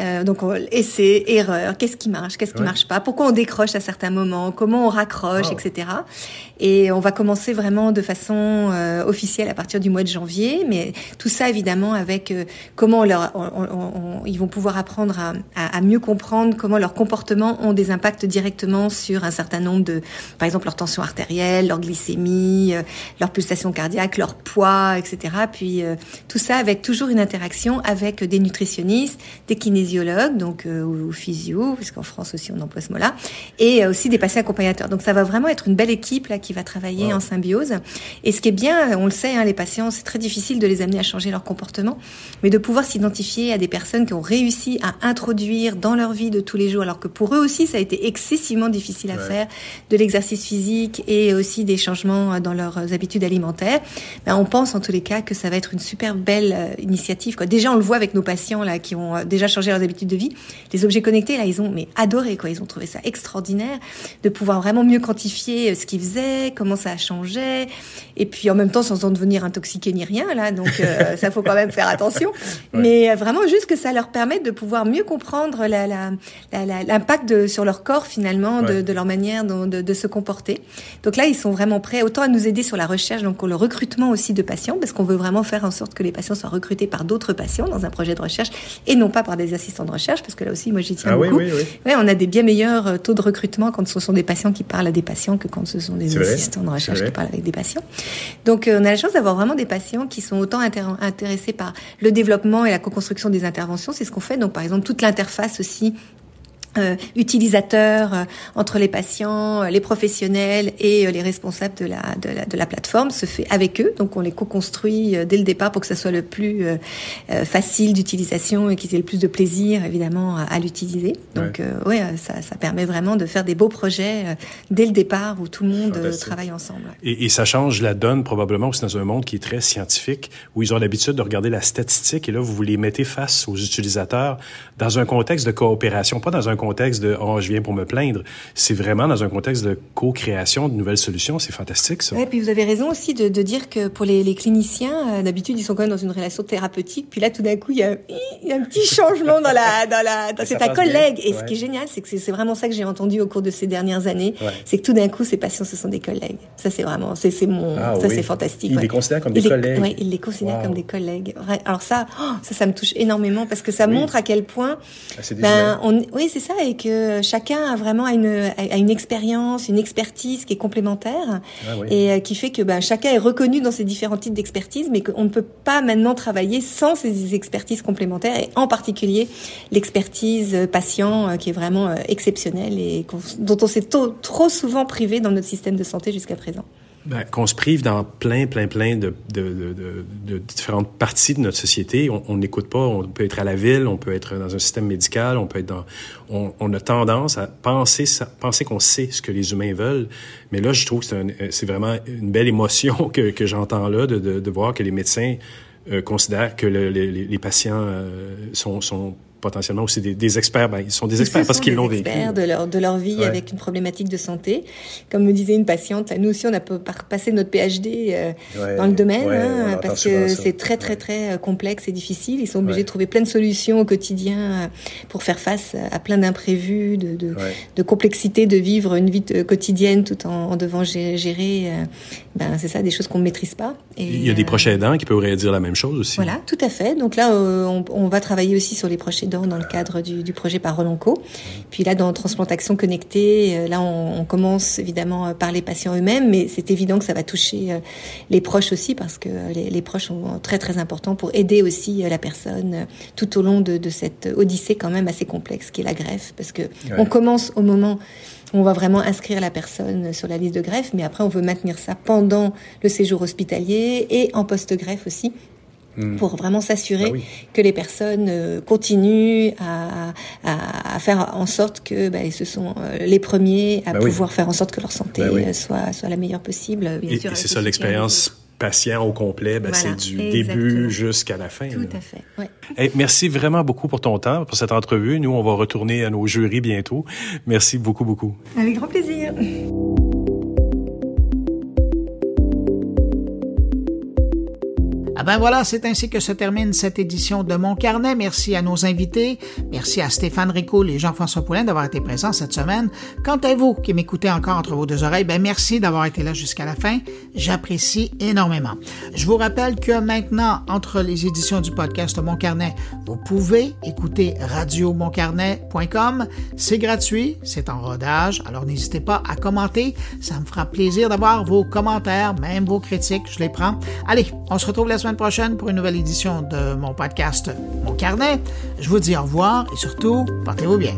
Euh, donc, on, essai, erreur, qu'est-ce qui marche, qu'est-ce qui Ouais. marche pas, pourquoi on décroche à certains moments, comment on raccroche, Wow. etc. Et on va commencer vraiment de façon euh, officielle à partir du mois de janvier, mais tout ça évidemment avec euh, comment on leur, on- ils vont pouvoir apprendre à, à- à mieux comprendre comment leurs comportements ont des impacts directement sur un certain nombre de, par exemple leur tension artérielle, leur glycémie, euh, leur pulsation cardiaque, leur poids, etc. Puis euh, tout ça avec toujours une interaction avec des nutritionnistes, des kinésiologues, donc euh, ou, physio, puisqu'en France aussi on emploie ce mot-là, et euh, aussi des patients accompagnateurs. Donc ça va vraiment être une belle équipe là qui va travailler Wow. en symbiose. Et ce qui est bien, on le sait, hein, les patients, c'est très difficile de les amener à changer leur comportement, mais de pouvoir s'identifier à des personnes qui ont réussi à introduire dans leur vie de tous les jours, alors que pour eux aussi ça a été excessivement difficile à Ouais. faire, de l'exercice physique et aussi des changements euh, dans leurs habitudes alimentaires. Ben, on pense en tous les cas que ça va être une super belle initiative. Quoi. Déjà, on le voit avec nos patients là qui ont déjà changé leurs habitudes de vie. Les objets connectés, là, ils ont mais adoré. Quoi. Ils ont trouvé ça extraordinaire de pouvoir vraiment mieux quantifier euh, ce qu'ils faisaient, comment ça a changé, et puis en même temps sans en devenir intoxiqué ni rien. Là, donc euh, ça faut quand même faire attention. Mais euh, vraiment juste que ça leur permette de pouvoir mieux comprendre la- la- la- la- l'impact de- sur leur corps finalement de, Ouais. de leur manière de, de se comporter. Donc là, ils sont vraiment prêts autant à nous aider sur la recherche, donc le recrutement aussi de patients, parce qu'on veut vraiment faire en sorte que les patients soient recrutés par d'autres patients dans un projet de recherche et non pas par des assistants de recherche, parce que là aussi, moi, j'y tiens Ah beaucoup. oui, oui. Ouais, on a des bien meilleurs euh, taux de recrutement quand ce sont des patients qui parlent à des patients que quand ce sont des assistants de recherche qui parlent avec des patients. Donc, euh, on a la chance d'avoir vraiment des patients qui sont autant intér- intéressés par le développement et la co-construction des interventions. C'est ce qu'on fait. Donc, par exemple, toute l'interface aussi euh, utilisateurs euh, entre les patients, euh, les professionnels et euh, les responsables de la, de, la, de la plateforme se fait avec eux. Donc on les co-construit euh, dès le départ pour que ça soit le plus euh, euh, facile d'utilisation et qu'ils aient le plus de plaisir évidemment à, à l'utiliser. Donc Ouais. euh, ouais, ça, ça permet vraiment de faire des beaux projets euh, dès le départ où tout le monde euh, travaille ensemble. Et, et ça change la donne probablement aussi dans un monde qui est très scientifique, où ils ont l'habitude de regarder la statistique, et là, vous les mettez face aux utilisateurs dans un contexte de coopération, pas dans un contexte de « oh, je viens pour me plaindre ». C'est vraiment dans un contexte de co-création de nouvelles solutions. C'est fantastique, ça. Ouais, puis vous avez raison aussi de, de dire que pour les, les cliniciens, euh, d'habitude ils sont quand même dans une relation thérapeutique. Puis là, tout d'un coup, il y a, il y a un petit changement dans la, dans la, dans- c'est passe collègue. bien. Et ce qui est génial, c'est que c'est vraiment ça que j'ai entendu au cours de ces dernières années, Ouais. c'est que tout d'un coup, ces patients, ce sont des collègues. Ça, c'est vraiment, c'est c'est mon, Ah ça oui. c'est fantastique. Ils ouais. les considèrent comme des collègues. Ouais, ils les considèrent Wow. comme des collègues. Alors ça, oh, ça, ça me touche énormément parce que ça Oui. montre à quel point Ah, ben, on, oui, c'est ça, et que chacun a vraiment une, a une expérience, une expertise qui est complémentaire, Ah oui. et euh, qui fait que ben, chacun est reconnu dans ses différents types d'expertise, mais qu'on ne peut pas maintenant travailler sans ces expertises complémentaires, et en particulier l'expertise euh, patient, euh, qui est vraiment exceptionnelle et dont on s'est trop souvent privé dans notre système de santé jusqu'à présent. Ben, qu'on se prive dans plein, plein, plein de, de, de, de, différentes parties de notre société. On n'écoute pas. On peut être à la ville, on peut être dans un système médical, on peut être dans. On, on a tendance à penser, penser qu'on sait ce que les humains veulent. Mais là, je trouve que c'est vraiment une belle émotion que, que j'entends là, de, de, voir que les médecins euh, considèrent que le- les, les- les patients euh, sont, sont potentiellement aussi des, des experts. Ben, ils sont des experts Ce parce qu'ils l'ont vécu. experts de leur, de leur vie Ouais. avec une problématique de santé. Comme me disait une patiente, nous aussi, on a passé notre PhD euh, Ouais, dans le domaine, ouais, hein, parce que c'est très, très, très euh, complexe et difficile. Ils sont obligés Ouais. de trouver plein de solutions au quotidien euh, pour faire face à plein d'imprévus, de, de, Ouais. de complexité de vivre une vie euh, quotidienne tout en, en devant gé- gérer, euh, ben, c'est ça, des choses qu'on ne maîtrise pas. Et, Il y a des euh, proches aidants qui pourraient dire la même chose aussi. voilà, tout à fait. Donc là, euh, on, on va travailler aussi sur les proches aidants dans le cadre du, du projet Parole Onco. Puis là, dans transplantation connectée, euh, là, on, on commence évidemment euh, par les patients eux-mêmes, mais c'est évident que ça va toucher euh, les proches aussi parce que les, les proches sont très très importants pour aider aussi la personne tout au long de, de cette odyssée quand même assez complexe qui est la greffe, parce que on commence au moment où on va vraiment inscrire la personne sur la liste de greffe, mais après on veut maintenir ça pendant le séjour hospitalier et en post-greffe aussi Mm. pour vraiment s'assurer ben que les personnes euh, continuent à, à, à, faire en sorte que ce sont euh, les premiers à ben pouvoir faire en sorte que leur santé ben soit, soit la meilleure possible. Bien et, c'est ça l'expérience patient au complet, ben c'est du début jusqu'à la fin. Tout à fait. Ouais. merci vraiment beaucoup pour ton temps, pour cette entrevue. Nous, on va retourner à nos jurys bientôt. Merci beaucoup, beaucoup. Avec grand plaisir. Ah ben voilà, c'est ainsi que se termine cette édition de Mon Carnet. Merci à nos invités. Merci à Stéphane Rico et Jean-François Poulain d'avoir été présents cette semaine. Quant à vous qui m'écoutez encore entre vos deux oreilles, ben merci d'avoir été là jusqu'à la fin. J'apprécie énormément. Je vous rappelle que maintenant, entre les éditions du podcast Mon Carnet, vous pouvez écouter radiomoncarnet.com. C'est gratuit, c'est en rodage, alors n'hésitez pas à commenter. Ça me fera plaisir d'avoir vos commentaires, même vos critiques, je les prends. Allez, on se retrouve la prochaine pour une nouvelle édition de mon podcast Mon Carnet. Je vous dis au revoir et surtout, portez-vous bien.